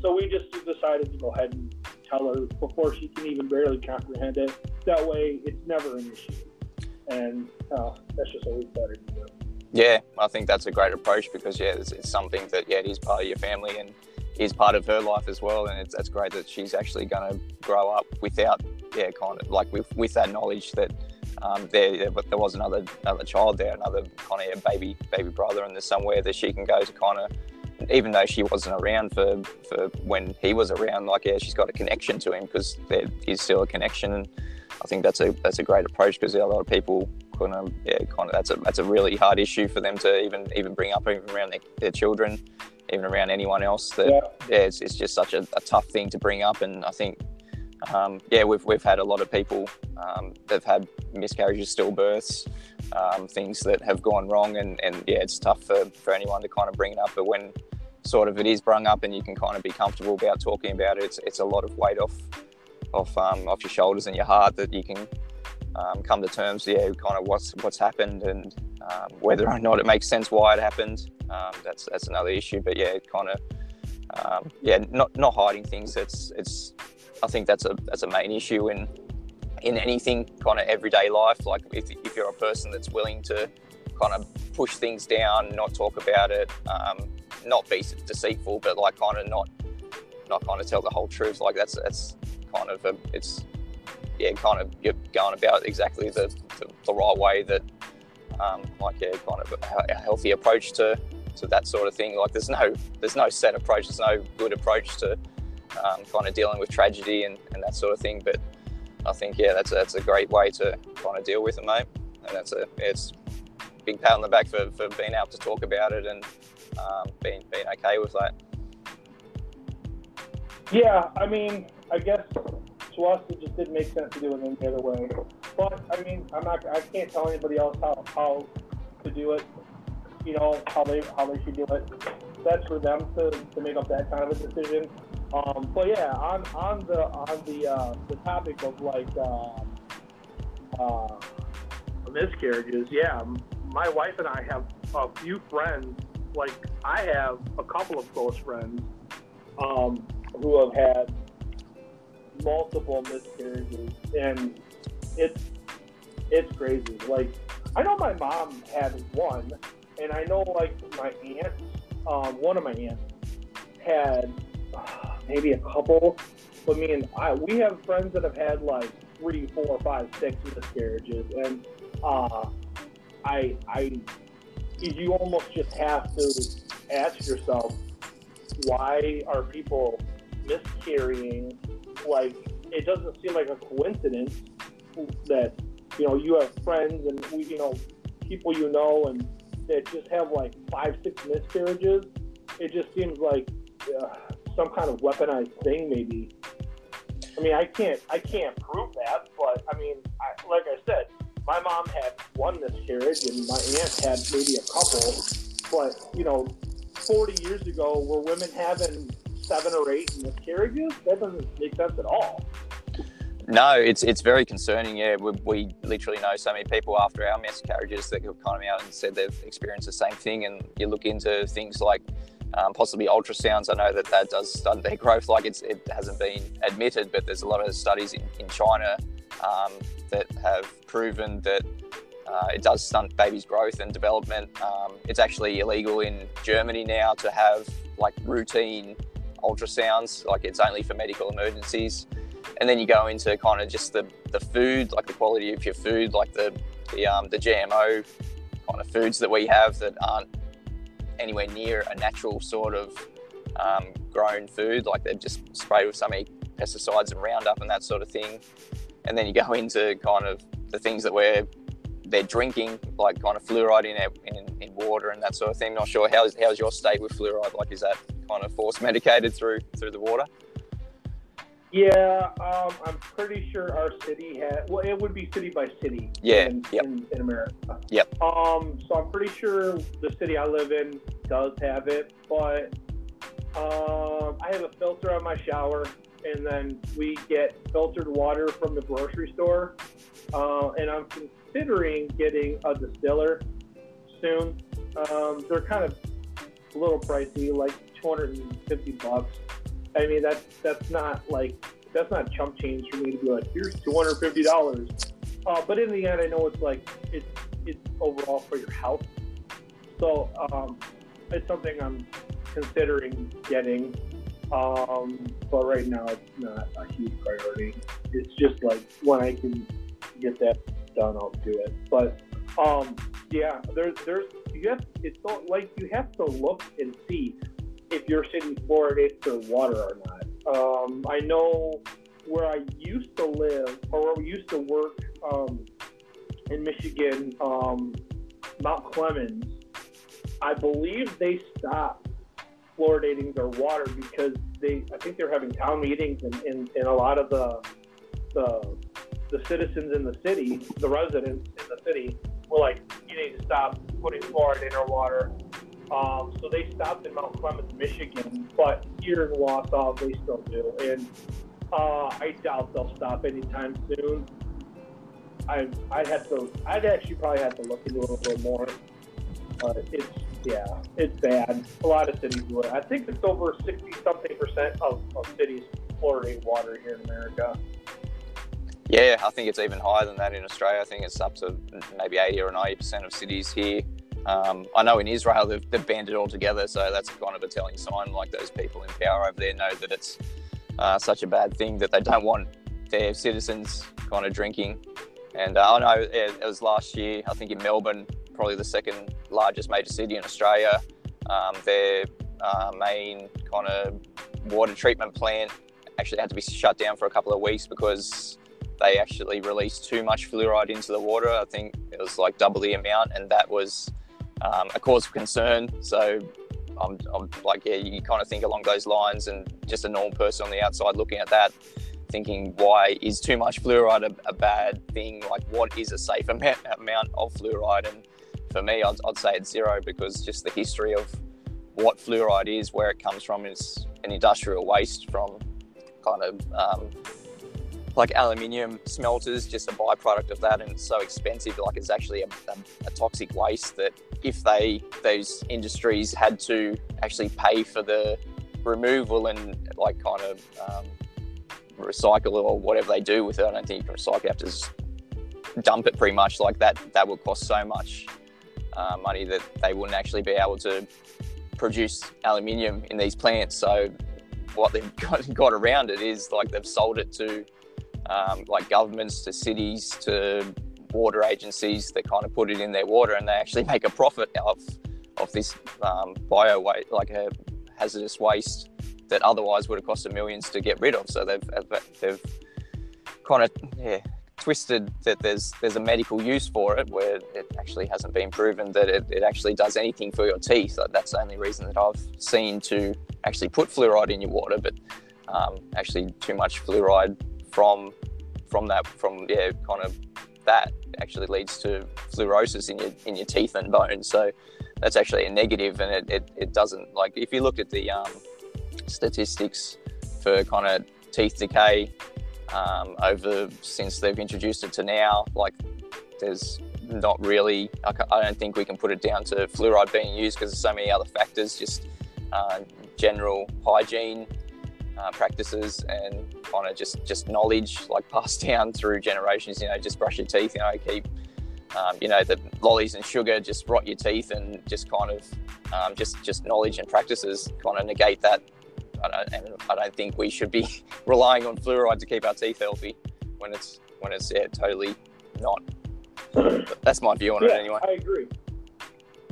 So we just decided to go ahead and tell her before she can even barely comprehend it. That way, it's never an issue, and uh, that's just always better to do. Yeah, I think that's a great approach because yeah, it's, it's something that yeah, it is part of your family and is part of her life as well, and it's that's great that she's actually going to grow up without yeah, kind of like with with that knowledge that. Um, there, there was another another child there, another kind of baby baby brother, and there's somewhere that she can go to kind of even though she wasn't around for, for when he was around, like yeah, she's got a connection to him because there is still a connection, and I think that's a that's a great approach because a lot of people kind of yeah kind of that's a that's a really hard issue for them to even even bring up even around their, their children, even around anyone else. That yeah, yeah it's, it's just such a, a tough thing to bring up, and I think um, yeah, we've, we've had a lot of people um, that've had miscarriages, stillbirths, um, things that have gone wrong, and, and yeah, it's tough for, for anyone to kind of bring it up. But when sort of it is brung up and you can kind of be comfortable about talking about it, it's, it's a lot of weight off off um, off your shoulders and your heart that you can um, come to terms, yeah, kind of what's what's happened and um, whether or not it makes sense why it happened. Um, that's that's another issue. But yeah, kind of um, yeah, not not hiding things. It's it's I think that's a that's a main issue in in anything kind of everyday life. Like if, if you're a person that's willing to kind of push things down, not talk about it, um, not be deceitful, but like kind of not not kind of tell the whole truth. Like that's that's kind of a, it's yeah, kind of you're going about exactly the, the, the right way that um, like a kind of a, healthy approach to to that sort of thing. Like there's no there's no set approach, there's no good approach to um, kind of dealing with tragedy and, and that sort of thing. But I think yeah, that's a, that's a great way to kind of deal with it, mate. And that's a it's a big pat on the back for, for being able to talk about it and um, being being okay with that. Yeah, I mean, I guess to us it just didn't make sense to do it any other way. But I mean, I'm not. I can't tell anybody else how, how to do it. You know how they how they should do it. That's for them to, to make up that kind of a decision. Um, but yeah, on on the on the uh, the topic of like um, uh, miscarriages, yeah, my wife and I have a few friends. Like I have a couple of close friends um, who have had multiple miscarriages, and it's it's crazy. Like I know my mom had one, and I know like my aunt, um, one of my aunts had uh, maybe a couple, but me and I, we have friends that have had like three, four, five, six miscarriages, and uh, I, I, you almost just have to ask yourself, why are people miscarrying? Like, it doesn't seem like a coincidence that you know you have friends and we, you know people you know and that just have like five, six miscarriages. It just seems like uh, some kind of weaponized thing, maybe. I mean, I can't, I can't prove that, but I mean, I, like I said, my mom had one miscarriage and my aunt had maybe a couple, but you know, 40 years ago, were women having seven or eight miscarriages? That doesn't make sense at all. No, it's it's very concerning. Yeah, we, we, literally know so many people after our miscarriages that have come out and said they've experienced the same thing. And you look into things like um, possibly ultrasounds. I know that that does stunt their growth. Like it hasn't been admitted, but there's a lot of studies in, in China um, that have proven that uh, it does stunt babies' growth and development. Um, it's actually illegal in Germany now to have like routine ultrasounds. Like it's only for medical emergencies and then you go into kind of just the, the food, like the quality of your food, like the the, um, the GMO kind of foods that we have that aren't anywhere near a natural sort of um, grown food. Like they're just sprayed with so many pesticides and Roundup and that sort of thing. And then you go into kind of the things that we're they're drinking, like kind of fluoride in, in, in water and that sort of thing. Not sure how's how's your state with fluoride? Like, is that kind of force medicated through through the water? Yeah, um, I'm pretty sure our city had. Well, it would be city by city. Yeah. In, yep. in, in America. Yep. Um, so I'm pretty sure the city I live in does have it, but um, I have a filter on my shower, and then we get filtered water from the grocery store, uh, and I'm considering getting a distiller soon. Um, they're kind of a little pricey, like 250 bucks. I mean, that's that's not like that's not chump change for me to be like, here's two hundred fifty dollars. Uh, but in the end, I know it's like it's it's overall for your health. So um, it's something I'm considering getting. Um, but right now, it's not a huge priority. It's just like when I can get that done, I'll do it. But um, yeah, there's there's you have it's like you have to look and see if your city fluoridates their water or not. Um, I know where I used to live or where we used to work um, in Michigan, um, Mount Clemens, I believe they stopped fluoridating their water because they, I think they're having town meetings and, and, and a lot of the, the, the citizens in the city, the residents in the city, were like, you need to stop putting fluoride in our water. Um, so they stopped in Mount Clemens, Michigan, but here in Wausau they still do, and uh, I doubt they'll stop anytime soon. I I'd have to I'd actually probably have to look into it a little more, but it's yeah it's bad. A lot of cities do it. I think it's over sixty something percent of, of cities fluoridate water here in America. Yeah, I think it's even higher than that in Australia. I think it's up to maybe 80 or 90 percent of cities here um, I know in Israel they've, they've, banned it altogether, so that's kind of a telling sign. Like those people in power over there know that it's uh, such a bad thing that they don't want their citizens kind of drinking. And uh, I know it, it, was last year, I think in Melbourne, probably the second largest major city in Australia. Um, their uh, main kind of water treatment plant actually had to be shut down for a couple of weeks because they actually released too much fluoride into the water. I think it was like double the amount, and that was um, a cause for concern. So I'm, I'm, like, yeah, you kind of think along those lines, and just a normal person on the outside looking at that, thinking, why is too much fluoride a, a bad thing? Like, what is a safe <laughs> amount, amount of fluoride? And for me, I'd, I'd, say it's zero because just the history of what fluoride is, where it comes from, is an industrial waste from kind of um, like aluminium smelters, just a byproduct of that, and it's so expensive. Like it's actually a, a, a, toxic waste that if they those industries had to actually pay for the removal and like kind of um, recycle or whatever they do with it, I don't think you can recycle. You have to just dump it pretty much like that. That would cost so much uh, money that they wouldn't actually be able to produce aluminium in these plants. So what they've <laughs> got, got around it is like they've sold it to um, like governments, to cities, to water agencies that kind of put it in their water, and they actually <laughs> make a profit of of this um, bio waste, like a hazardous waste that otherwise would have cost them millions to get rid of. So they've they've kind of yeah twisted that there's there's a medical use for it where it actually hasn't been proven that it, it actually does anything for your teeth. That's the only reason that I've seen to actually put fluoride in your water, but um, actually too much fluoride from from that from yeah kind of that actually leads to fluorosis in your in your teeth and bones. So that's actually a negative, and it, it, it doesn't like if you look at the um, statistics for kind of teeth decay um, over since they've introduced it to now, like there's not really. I, I don't think we can put it down to fluoride being used because there's so many other factors, just uh, general hygiene uh, practices and kind of just just knowledge like <laughs> passed down through generations. You know, just brush your teeth. You know, keep um, you know the lollies and sugar just rot your teeth and just kind of um, just just knowledge and practices kind of negate that. I don't, and I don't think we should be <laughs> relying on fluoride to keep our teeth healthy when it's when it's yeah totally not. <clears throat> That's my view on yeah, it anyway. I agree.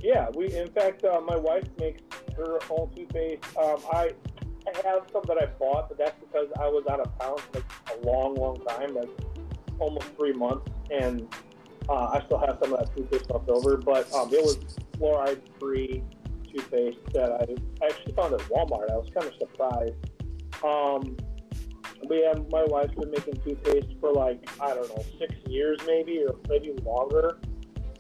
Yeah, we in fact uh, my wife makes her own toothpaste. Um, I I have some that I bought, but that's because I was out of town for like a long, long time, like almost three months, and uh, I still have some of that toothpaste left over. But um, it was fluoride-free toothpaste that I, actually found at Walmart. I was kind of surprised. Um, we have my wife's been making toothpaste for like I don't know six years maybe or maybe longer.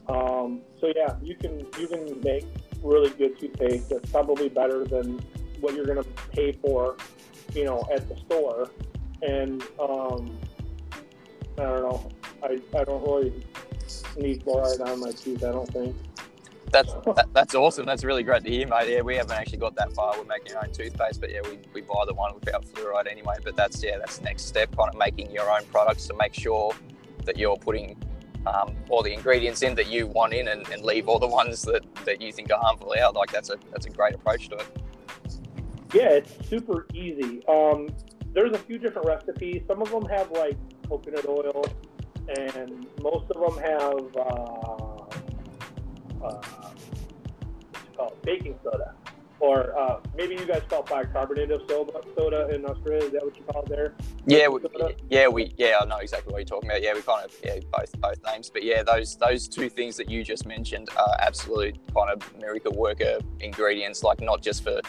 Um, so yeah, you can you can make really good toothpaste that's probably better than what you're going to pay for, you know, at the store. And um, I don't know. I, I don't really need fluoride on my teeth. I don't think. That's that, that's awesome. That's really great to hear, mate. Yeah, we haven't actually got that far. We're making our own toothpaste, but yeah, we, we buy the one without fluoride anyway. But that's yeah, that's the next step, kind of making your own products to make sure that you're putting um, all the ingredients in that you want in, and, and leave all the ones that, that you think are harmful out. Like that's a that's a great approach to it. Yeah, it's super easy. Um, there's a few different recipes. Some of them have like coconut oil, and most of them have uh, uh, what's it called baking soda, or uh, maybe you guys call it bicarbonate of soda, soda in Australia. Is that what you call it there? Yeah, we, yeah, we yeah, I know exactly what you're talking about. Yeah, we kind of yeah both both names, but yeah, those those two things that you just mentioned are absolute kind of miracle worker ingredients. Like not just for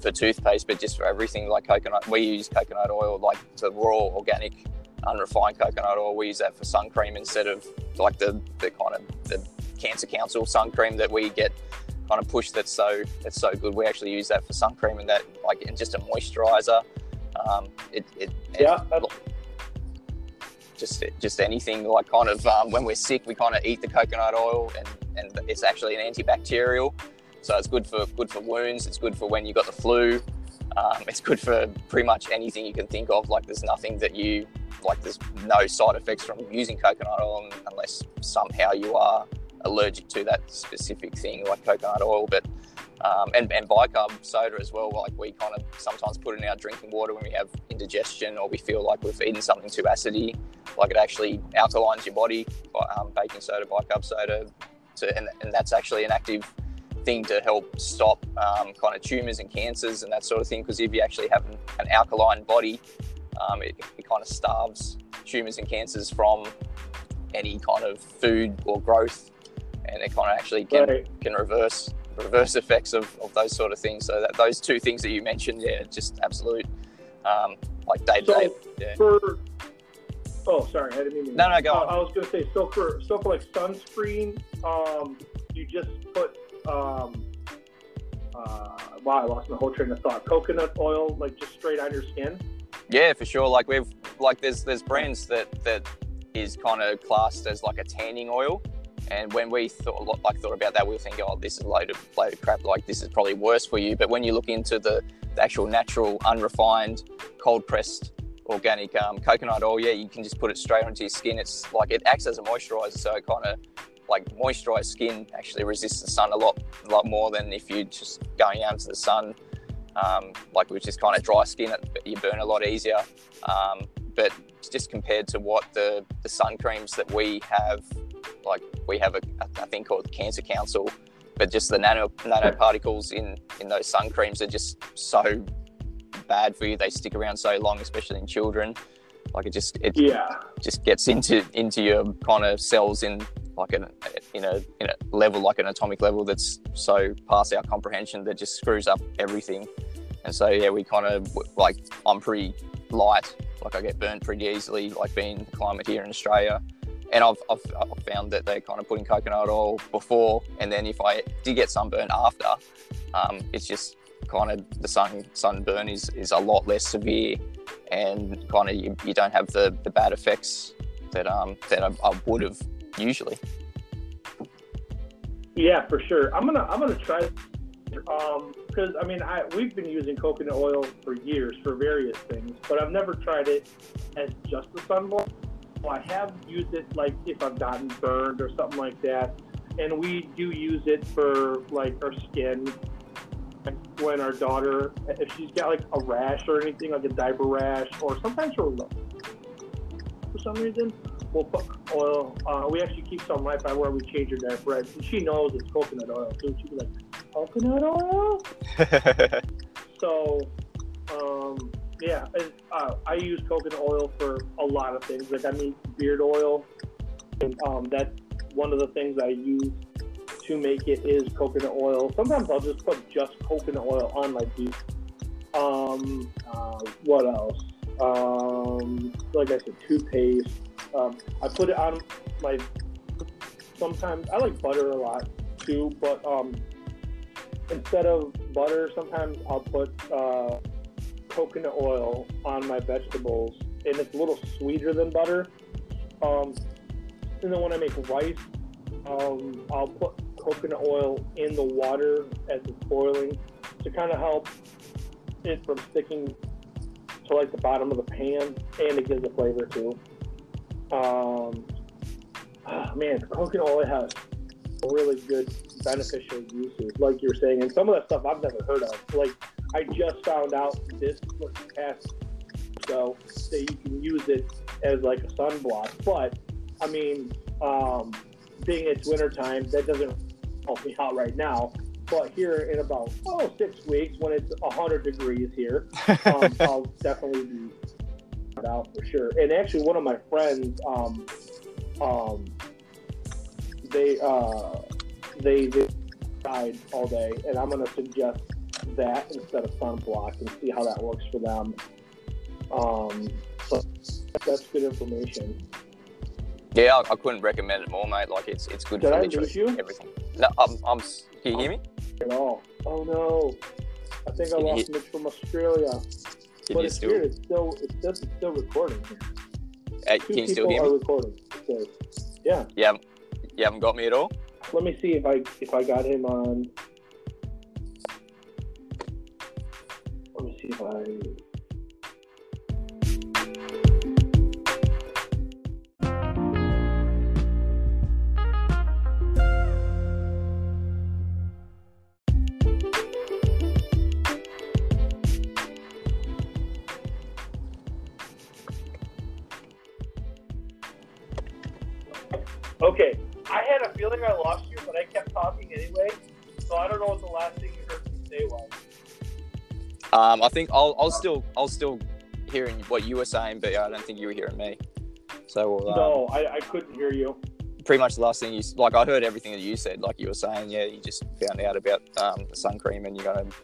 for toothpaste, but just for everything like coconut. We use coconut oil, like the raw, organic, unrefined coconut oil. We use that for sun cream instead of like the, the kind of the Cancer Council sun cream that we get kind of pushed. That's so that's so good. We actually use that for sun cream and that like and just a moisturizer. Um, it, it yeah. just just anything like kind of um, when we're sick, we kind of eat the coconut oil and, and it's actually an antibacterial. So it's good for good for wounds. It's good for when you got the flu. Um, it's good for pretty much anything you can think of. Like there's nothing that you like. There's no side effects from using coconut oil unless somehow you are allergic to that specific thing, like coconut oil. But um, and, and bicarb soda as well. Like we kind of sometimes put in our drinking water when we have indigestion or we feel like we've eaten something too acidy. Like it actually alkalines your body. Um, baking soda, bicarb soda, to, and, and that's actually an active thing to help stop um, kind of tumors and cancers and that sort of thing. Because if you actually have an, alkaline body, um, it, it, kind of starves tumors and cancers from any kind of food or growth, and it kind of actually can right. can reverse reverse effects of, of those sort of things. So that those two things that you mentioned, yeah, just absolute um, like day to day. For oh, sorry, I didn't mean to. No, no, go uh, on. I was going to say so for so for like sunscreen, um, you just put um, uh, wow, I lost my whole train of thought. Coconut oil, like just straight on your skin. Yeah, for sure. Like we've like there's there's brands that that is kind of classed as like a tanning oil. And when we thought like thought about that, we were thinking, oh, this is a load of load of crap. Like this is probably worse for you. But when you look into the, the actual natural, unrefined, cold pressed organic um, coconut oil, yeah, you can just put it straight onto your skin. It's like it acts as a moisturizer, so it kind of like moisturized skin actually resists the sun a lot, a lot more than if you're just going out into the sun. Um, like with just kind of dry skin, you burn a lot easier. Um, but just compared to what the, the sun creams that we have, like we have a, a thing called the Cancer Council, but just the nano nanoparticles in in those sun creams are just so bad for you. They stick around so long, especially in children. Like it just it yeah just gets into into your kind of cells in like an in a in a level like an atomic level that's so past our comprehension that just screws up everything. And so yeah, we kind of like I'm pretty light. Like I get burned pretty easily, like being the climate here in Australia. And I've, I've, I've found that they're kind of putting coconut oil before, and then if I did get sunburn after, um, it's just kind of the sun sunburn is, is a lot less severe, and kind of you, you don't have the, the bad effects that um that I, I would have usually. Yeah, for sure. I'm gonna I'm gonna try um because I mean I we've been using coconut oil for years for various things, but I've never tried it as just a sunblock. I have used it like if I've gotten burned or something like that, and we do use it for like our skin when our daughter, if she's got like a rash or anything, like a diaper rash, or sometimes her for some reason, we'll put oil. Uh, we actually keep some right by where we change her diaper. And she knows it's coconut oil, so she'd be like, coconut oil? <laughs> so, um, yeah, uh, I use coconut oil for a lot of things. Like I mean, beard oil, and um, that's one of the things I use to make it is coconut oil. Sometimes I'll just put just coconut oil on my beef. Um, uh, what else? Um, like I said, toothpaste. Um, I put it on my. Sometimes I like butter a lot too, but um, instead of butter, sometimes I'll put uh, coconut oil on my vegetables, and it's a little sweeter than butter. Um, and then when I make rice, um, I'll put coconut oil in the water as it's boiling to kind of help it from sticking to like the bottom of the pan, and it gives a flavor too. Um, oh, man, coconut oil has really good beneficial uses, like you're saying, and some of that stuff I've never heard of. Like I just found out this past so that you can use it as like a sunblock. But I mean, um, being it's wintertime, that doesn't help me out right now. But here in about oh six weeks, when it's hundred degrees here, <laughs> um, I'll definitely be out for sure. And actually, one of my friends, um, um, they uh, they they died all day, and I'm gonna suggest that instead of sunblock and see how that works for them. Um, so that's good information. Yeah, I, I, couldn't recommend it more, mate. Like it's it's good Did for I literally you? everything. No, I'm, I'm. Can you hear me? At all? Oh no! I think I lost Mitch from Australia. Can but it's still? weird. It's still it's still, it's still recording. Uh, Two can you still hear are me? recording. Yeah. You you haven't got me at all. Let me see if I if I got him on. Let me see if I. Um, I think I'll, I'll still, I'll still hearing what you were saying, but I don't think you were hearing me. So um, No, I, I couldn't hear you. pretty much the last thing you like, I heard everything that you said. Like you were saying, yeah, you just found out about um, the sun cream and you're going to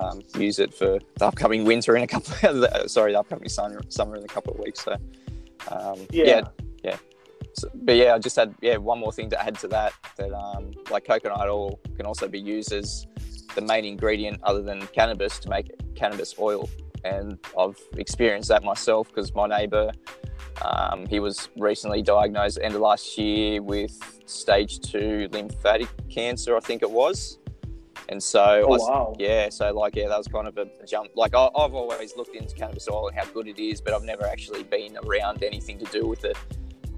um, use it for the upcoming winter in a couple. <laughs> Of, sorry, the upcoming summer, summer in a couple of weeks. So um, Yeah. yeah, So, but yeah, I just had yeah one more thing to add to that. That um, like coconut oil can also be used as the main ingredient other than cannabis to make cannabis oil, and I've experienced that myself because my neighbour, um, he was recently diagnosed end of last year with stage two lymphatic cancer, I think it was. And so, I Oh was- wow. yeah, so like, yeah, that was kind of a, jump. Like, I, I've always looked into cannabis oil and how good it is, but I've never actually been around anything to do with it.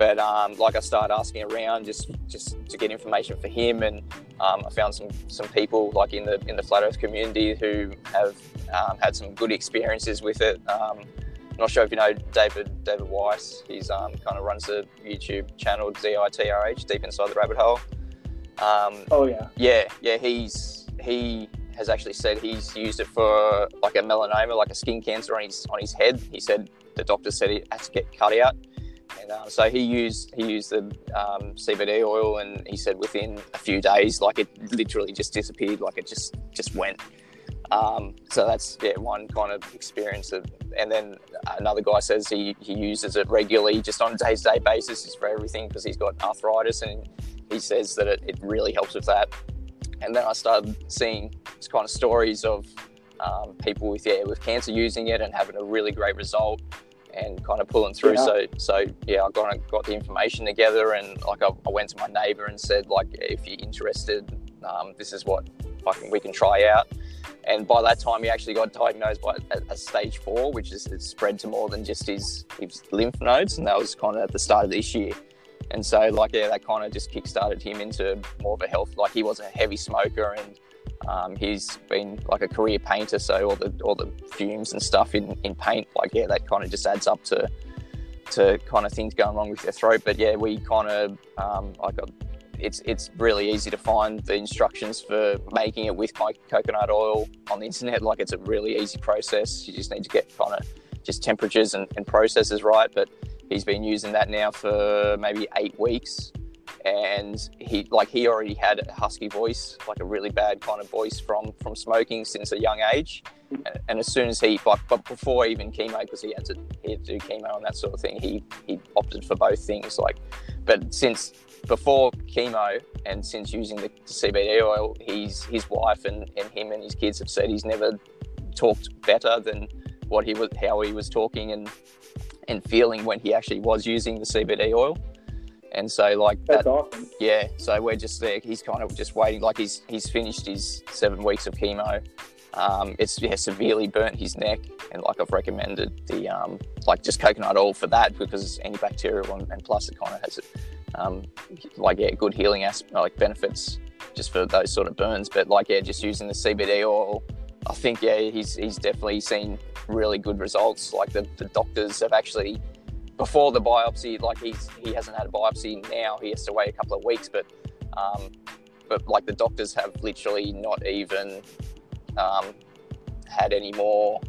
But um, like I started asking around just just to get information for him, and um, I found some some people like in the in the flat Earth community who have um, had some good experiences with it. Um, not sure if you know David David Weiss. He's um, kind of runs a YouTube channel DITRH Deep Inside the Rabbit Hole. Um, oh yeah. Yeah, yeah. He's he has actually said he's used it for like a melanoma, like a skin cancer on his on his head. He said the doctor said it had to get cut out, and um, so he used he used the um, CBD oil, and he said within a few days, like it literally just disappeared, like it just just went. Um, so that's yeah one kind of experience of, and then another guy says he, he uses it regularly just on a day to day basis just for everything because he's got arthritis and he says that it, it really helps with that. And then I started seeing kind of stories of um, people with yeah with cancer using it and having a really great result and kind of pulling through. Yeah. So so yeah, I kind of got the information together and like I, I went to my neighbour and said like if you're interested, um, this is what I can, we can try out. And by that time, he actually got diagnosed by a, a stage four, which is it's spread to more than just his, his lymph nodes, and that was kind of at the start of this year. And so, like, yeah, that kind of just kickstarted him into more of a health. Like, he was a heavy smoker, and um, he's been like a career painter, so all the all the fumes and stuff in, in paint, like, yeah, that kind of just adds up to to kind of things going wrong with your throat. But yeah, we kind of um, like it's it's really easy to find the instructions for making it with coconut oil on the internet. Like it's a really easy process. You just need to get kind of just temperatures and, and processes right. But he's been using that now for maybe eight weeks, and he like he already had a husky voice, like a really bad kind of voice from from smoking since a young age. And, and as soon as he, but, but before even chemo, because he had to he had to do chemo and that sort of thing, he he opted for both things. Like, but since before chemo and since using the CBD oil, he's his wife and, and him and his kids have said he's never talked better than what he was how he was talking and and feeling when he actually was using the CBD oil. And so like That's that, awesome. Yeah. So we're just there. He's kind of just waiting. Like he's he's finished his seven weeks of chemo. Um, it's yeah, severely burnt his neck, and like I've recommended the um, like just coconut oil for that because it's antibacterial and, and plus it kind of has um, like yeah, good healing aspect, like benefits just for those sort of burns. But like yeah, just using the CBD oil, I think yeah, he's he's definitely seen really good results. Like the, the doctors have actually before the biopsy, like he's he hasn't had a biopsy now. He has to wait a couple of weeks, but um, but like the doctors have literally not even um, had any more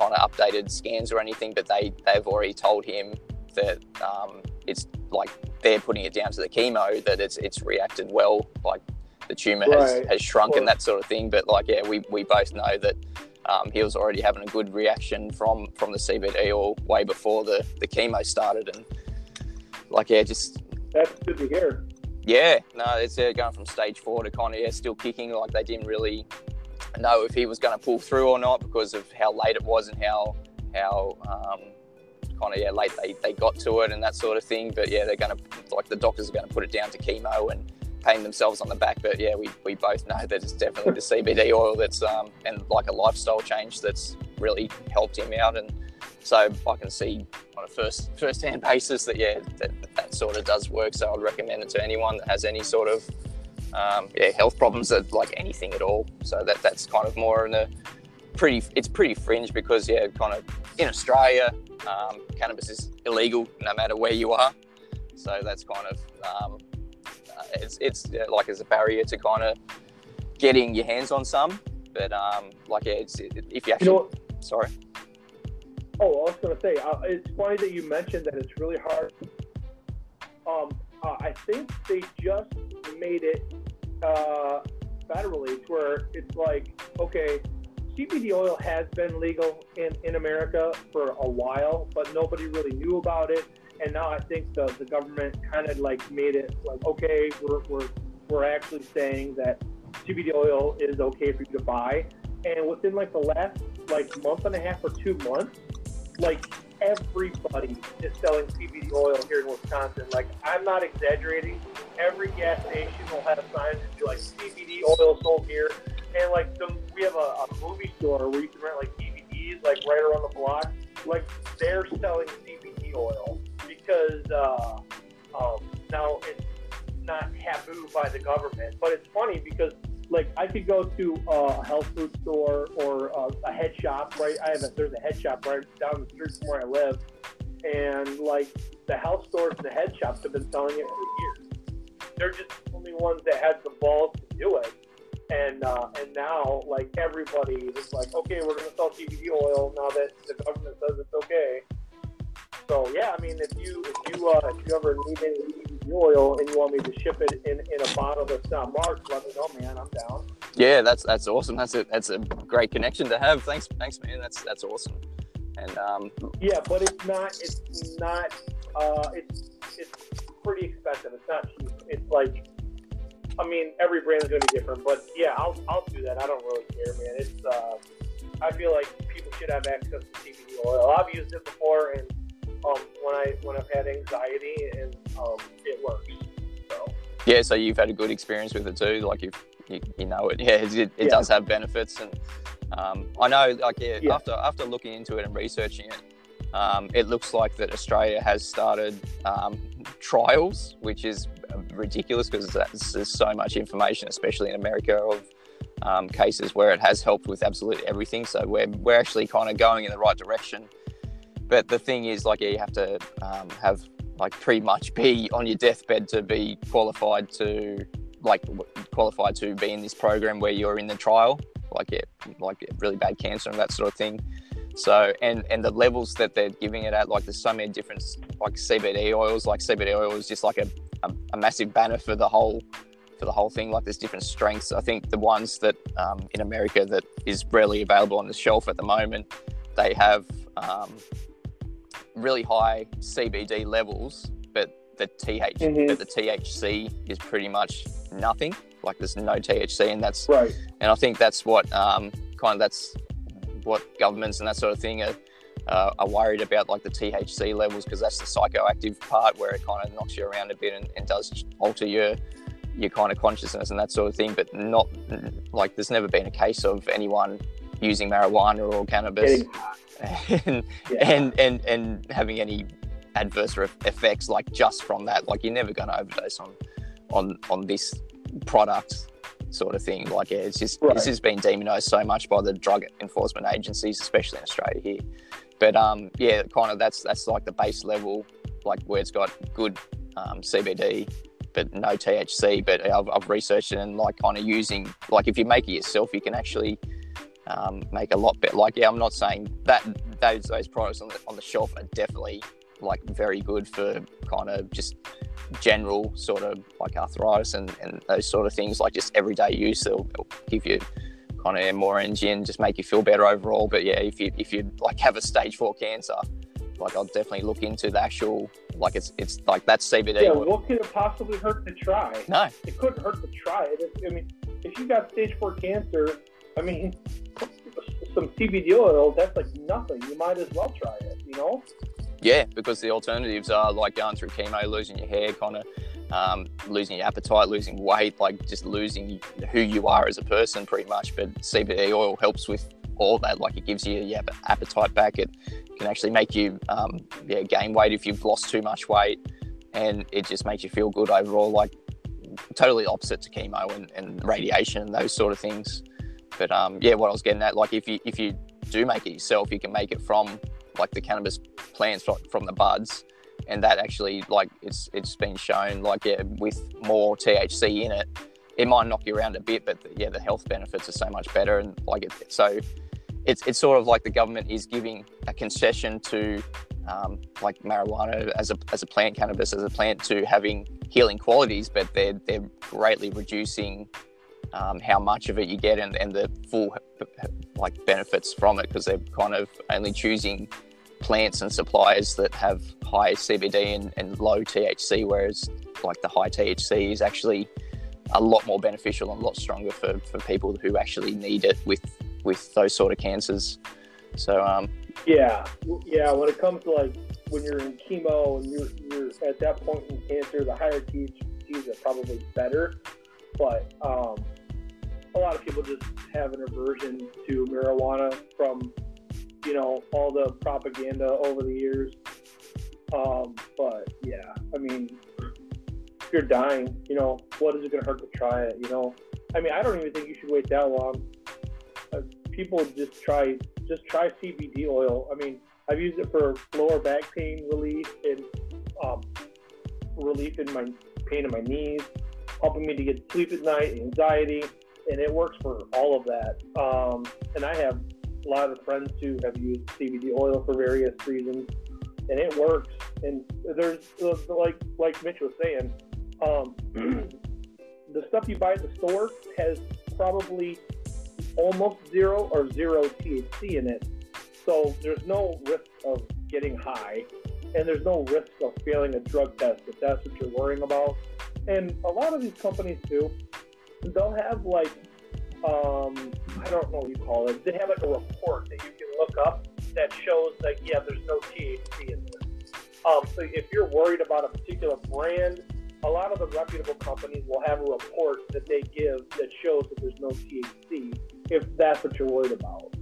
kind of updated scans or anything. But they they've already told him that um, it's like they're putting it down to the chemo that it's it's reacted well, like the tumor right. has, has shrunk well, and that sort of thing. But like yeah, we, we both know that um, he was already having a good reaction from from the CBD oil way before the the chemo started, and like yeah, just that's good to hear. Yeah, no, it's uh, going from stage four to kind of yeah, still kicking. Like they didn't really know if he was going to pull through or not because of how late it was and how how um, kind of yeah late they, they got to it and that sort of thing. But yeah, they're going to like the doctors are going to put it down to chemo and pain themselves on the back. But yeah, we, we both know that it's definitely the CBD oil that's um, and like a lifestyle change that's really helped him out. And so I can see on a first first hand <laughs> basis that yeah that, that sort of does work. So I'd recommend it to anyone that has any sort of um, yeah health problems that like anything at all. So that that's kind of more in the pretty it's pretty fringe because yeah kind of in Australia um, cannabis is illegal no matter where you are. So that's kind of um, it's it's like as a barrier to kind of getting your hands on some. But um, like yeah, it's it, if you actually you know sorry. Oh, I was going to say uh, it's funny that you mentioned that it's really hard. Um, uh, I think they just made it uh, federally to where it's like okay CBD oil has been legal in, in America for a while, but nobody really knew about it. And now I think the, the government kind of like made it like, okay, we're, we're, we're actually saying that CBD oil is okay for you to buy. And within like the last like month and a half or two months, like everybody is selling CBD oil here in Wisconsin. Like I'm not exaggerating. Every gas station will have signs that like CBD oil sold here and like the, we have a, a movie store where you can rent like DVDs like right around the block. Like they're selling CBD oil because uh, um, now it's not taboo by the government. But it's funny because like I could go to a health food store or a, a head shop, right? I have a, there's a head shop right down the street from where I live, and like the health stores and the head shops have been selling it for years. They're just the only ones that had the balls to do it. And uh, and now like everybody is like, okay, we're gonna sell CBD oil now that the government says it's okay. So yeah, I mean, if you if you uh, if you ever need any oil and you want me to ship it in, in a bottle that's not marked, let me know, man. I'm down. Yeah, that's that's awesome. That's a that's a great connection to have. Thanks, thanks, man. That's that's awesome. And um, yeah, but it's not it's not uh, it's it's pretty expensive. It's not cheap. It's like I mean, every brand is going to be different, but yeah, I'll, I'll do that. I don't really care, man. It's uh, I feel like people should have access to CBD oil. I've used it before, and um, when I when I've had anxiety, and um, it works. So yeah, so you've had a good experience with it too. Like you've you, you know it. <laughs> Yeah, it, it yeah. does have benefits, and um, I know like yeah, yeah, after after looking into it and researching it. Um, it looks like that Australia has started um, trials, which is ridiculous because there's so much information, especially in America, of um, cases where it has helped with absolutely everything. So we're we're actually kind of going in the right direction. But the thing is, like, yeah, you have to um, have like pretty much be on your deathbed to be qualified to like qualified to be in this program where you're in the trial, like yeah, like really bad cancer and that sort of thing. So and and the levels that they're giving it at, like there's so many different like CBD oils. Like CBD oil is just like a a, a, massive banner for the whole for the whole thing. Like there's different strengths. I think the ones that um, in America that is rarely available on the shelf at the moment, they have um, really high CBD levels, but the TH mm-hmm. but the THC is pretty much nothing. Like there's no THC, and that's right. And I think that's what um, kind of that's what governments and that sort of thing are uh, are worried about like the THC levels because that's the psychoactive part where it kind of knocks you around a bit and, and does alter your your kind of consciousness and that sort of thing. But not like there's never been a case of anyone using marijuana or cannabis and, yeah. and, and and having any adverse effects like just from that. Like you're never going to overdose on on on this product sort of thing. Like yeah, it's just right. this has been demonized so much by the drug enforcement agencies, especially in Australia here. But um, yeah, kind of that's that's like the base level, like where it's got good um, CBD, but no THC. But I've, I've, researched it and like kind of using like if you make it yourself, you can actually um, make a lot better. Like yeah, I'm not saying that those those products on the, on the shelf are definitely like very good for kind of just general sort of like arthritis and, and those sort of things like just everyday use it'll, it'll give you kind of more energy and just make you feel better overall. But yeah, if you if you like have a stage four cancer, like I'll definitely look into the actual like it's it's like that's CBD. Yeah, what could it possibly hurt to try? No, it couldn't hurt to try it. I mean, if you got stage four cancer, I mean, some CBD oil that's like nothing. You might as well try it. You know. Yeah, because the alternatives are like going through chemo, losing your hair, kind of um, losing your appetite, losing weight, like just losing who you are as a person, pretty much. But CBD oil helps with all that. Like it gives you your appetite back. It can actually make you um, yeah gain weight if you've lost too much weight, and it just makes you feel good overall. Like totally opposite to chemo and, and radiation and those sort of things. But um, yeah, what I was getting at, like if you if you do make it yourself, you can make it from like the cannabis plants from the buds. And that actually like it's it's been shown like yeah with more THC in it it might knock you around a bit but yeah the health benefits are so much better. And like it so it's it's sort of like the government is giving a concession to um, like marijuana as a as a plant cannabis as a plant to having healing qualities but they're they're greatly reducing um, how much of it you get and, and the full like benefits from it because they're kind of only choosing plants and suppliers that have high CBD and, and low THC, whereas like the high THC is actually a lot more beneficial and a lot stronger for, for people who actually need it with with those sort of cancers. So um, yeah, yeah. When it comes to like when you're in chemo and you're, you're at that point in cancer, the higher THCs are probably better. But um, a lot of people just have an aversion to marijuana from you know all the propaganda over the years. Um, But yeah, I mean, if you're dying, you know, what is it going to hurt to try it? You know, I mean, I don't even think you should wait that long. Uh, people just try, just try CBD oil. I mean, I've used it for lower back pain relief and um, relief in my pain in my knees, helping me to get sleep at night, anxiety, and it works for all of that. Um, and I have a lot of friends who have used CBD oil for various reasons, and it works. And there's like like Mitch was saying, um, <clears throat> the stuff you buy at the store has probably almost zero or zero THC in it. So there's no risk of getting high, and there's no risk of failing a drug test if that's what you're worrying about. And a lot of these companies too, they'll have like, um, I don't know what you call it. They have like a report that you can look up that shows that yeah, there's no THC in this. Um, so if you're worried about a particular brand a lot of the reputable companies will have a report that they give that shows that there's no THC, if that's what you're worried about.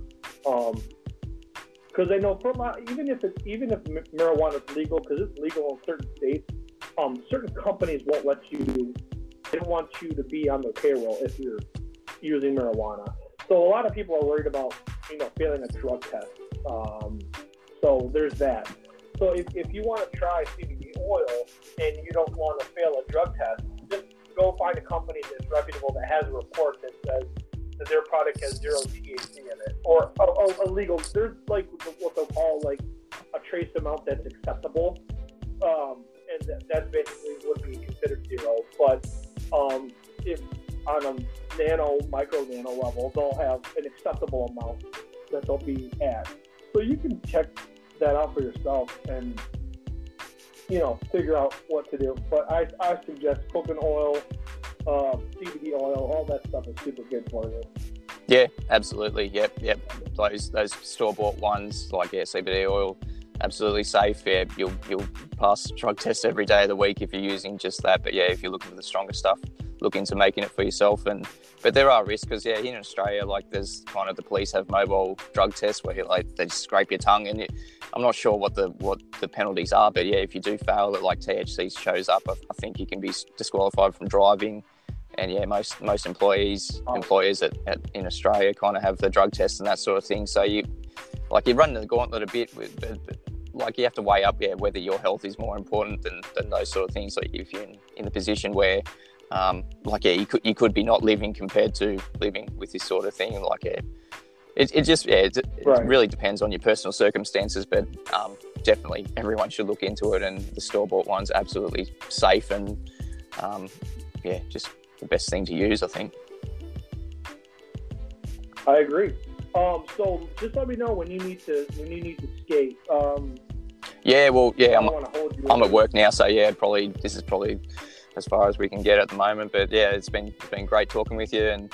Because um, I know from even if it's even if marijuana is legal, because it's legal in certain states, um, certain companies won't let you. They don't want you to be on their payroll if you're using marijuana. So a lot of people are worried about you know failing a drug test. Um, so there's that. So if, if you want to try CBD oil and you don't want to fail a drug test, just go find a company that's reputable that has a report that says that their product has zero THC in it, or a, legal. There's like what they'll call like a trace amount that's acceptable, um, and that, that basically would be considered zero. But um, if on a nano, micro nano level, they'll have an acceptable amount that they'll be at. So you can check that out for yourself and you know figure out what to do. But I, I suggest coconut oil, uh, CBD oil, all that stuff is super good for you. Yeah, absolutely. Yep, yep. Those those store bought ones like yeah, CBD oil, absolutely safe. Yeah, you'll you'll pass drug tests every day of the week if you're using just that. But yeah, if you're looking for the stronger stuff, look into making it for yourself. And but there are risks because yeah, here in Australia, like there's kind of the police have mobile drug tests where like they just scrape your tongue, and it, I'm not sure what the what the penalties are, but yeah, if you do fail, that like THC shows up, I, I think you can be disqualified from driving. And yeah, most most employees oh. employers at, at, in Australia kind of have the drug test and that sort of thing. So you like you're running the gauntlet a bit with. Like you have to weigh up yeah whether your health is more important than, than those sort of things like if you're in, in the position where um, like yeah, you could you could be not living compared to living with this sort of thing. Like yeah, it, it just yeah, it, it right. really depends on your personal circumstances, but um, definitely everyone should look into it. And the store bought one's absolutely safe and um, yeah, just the best thing to use, I think. I agree. Um, so just let me know when you need to when you need to skate. Um, yeah, well, yeah, I'm, I'm at work now, so yeah, probably this is probably as far as we can get at the moment. But yeah, it's been it's been great talking with you, and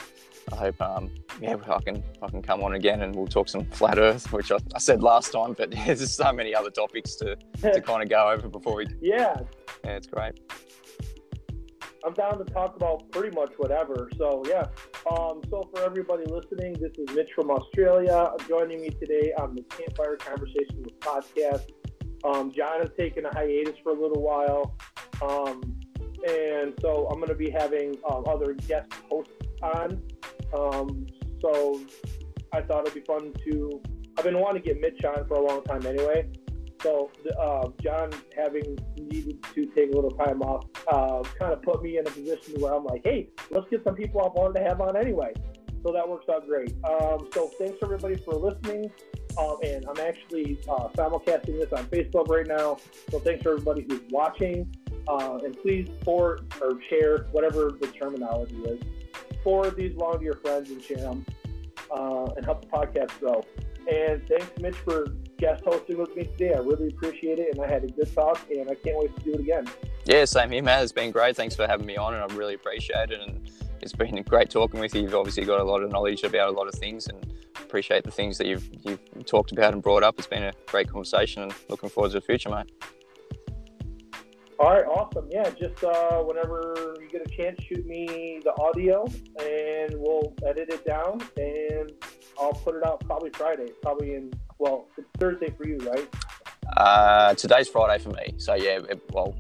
I hope um, yeah I can I can come on again and we'll talk some flat Earth, which I, I said last time. But <laughs> yeah, there's so many other topics to to <laughs> kind of go over before we. Yeah. Yeah, it's great. I'm down to talk about pretty much whatever. So yeah. Um, so for everybody listening, this is Mitch from Australia joining me today on the Campfire Conversation with podcast. Um, John has taken a hiatus for a little while. Um, and so I'm going to be having um, other guest hosts on. Um, so I thought it'd be fun to. I've been wanting to get Mitch on for a long time anyway. So uh, John having needed to take a little time off uh, kind of put me in a position where I'm like, hey, let's get some people I wanted to have on anyway. So that works out great. Um, so thanks everybody for listening. Um, and I'm actually uh, simulcasting this on Facebook right now. So thanks for everybody who's watching. Uh, and please forward or share whatever the terminology is. Forward these along to your friends and share them uh, and help the podcast grow. And thanks, Mitch, for guest hosting with me today. I really appreciate it, and I had a good talk, and I can't wait to do it again. Yeah, same here, man. It's been great. Thanks for having me on, and I really appreciate it. And it's been great talking with you. You've obviously got a lot of knowledge about a lot of things, and appreciate the things that you've you've talked about and brought up. It's been a great conversation, and looking forward to the future, mate. All right, awesome. Yeah, just uh, whenever you get a chance, shoot me the audio, and we'll edit it down, and I'll put it out probably Friday. Probably in well, it's Thursday for you, right? Uh, today's Friday for me, so yeah. It, well,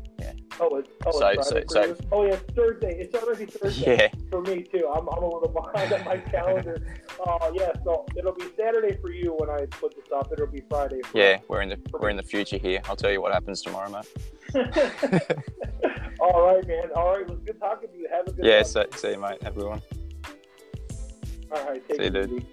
Oh, it's, oh, it's So- Friday so- so- Oh, yeah, it's Thursday. It's already Thursday yeah, for me, too. I'm, I'm a little behind on my calendar. <laughs> Uh, yeah, so it'll be Saturday for you when I put this up. It'll be Friday for yeah. We're in the we're in the future here. I'll tell you what happens tomorrow, mate. <laughs> All right, man. All right, it was good talking to you. Have a good Yeah, see you, mate. Have a good one. All right, take See you, dude. easy.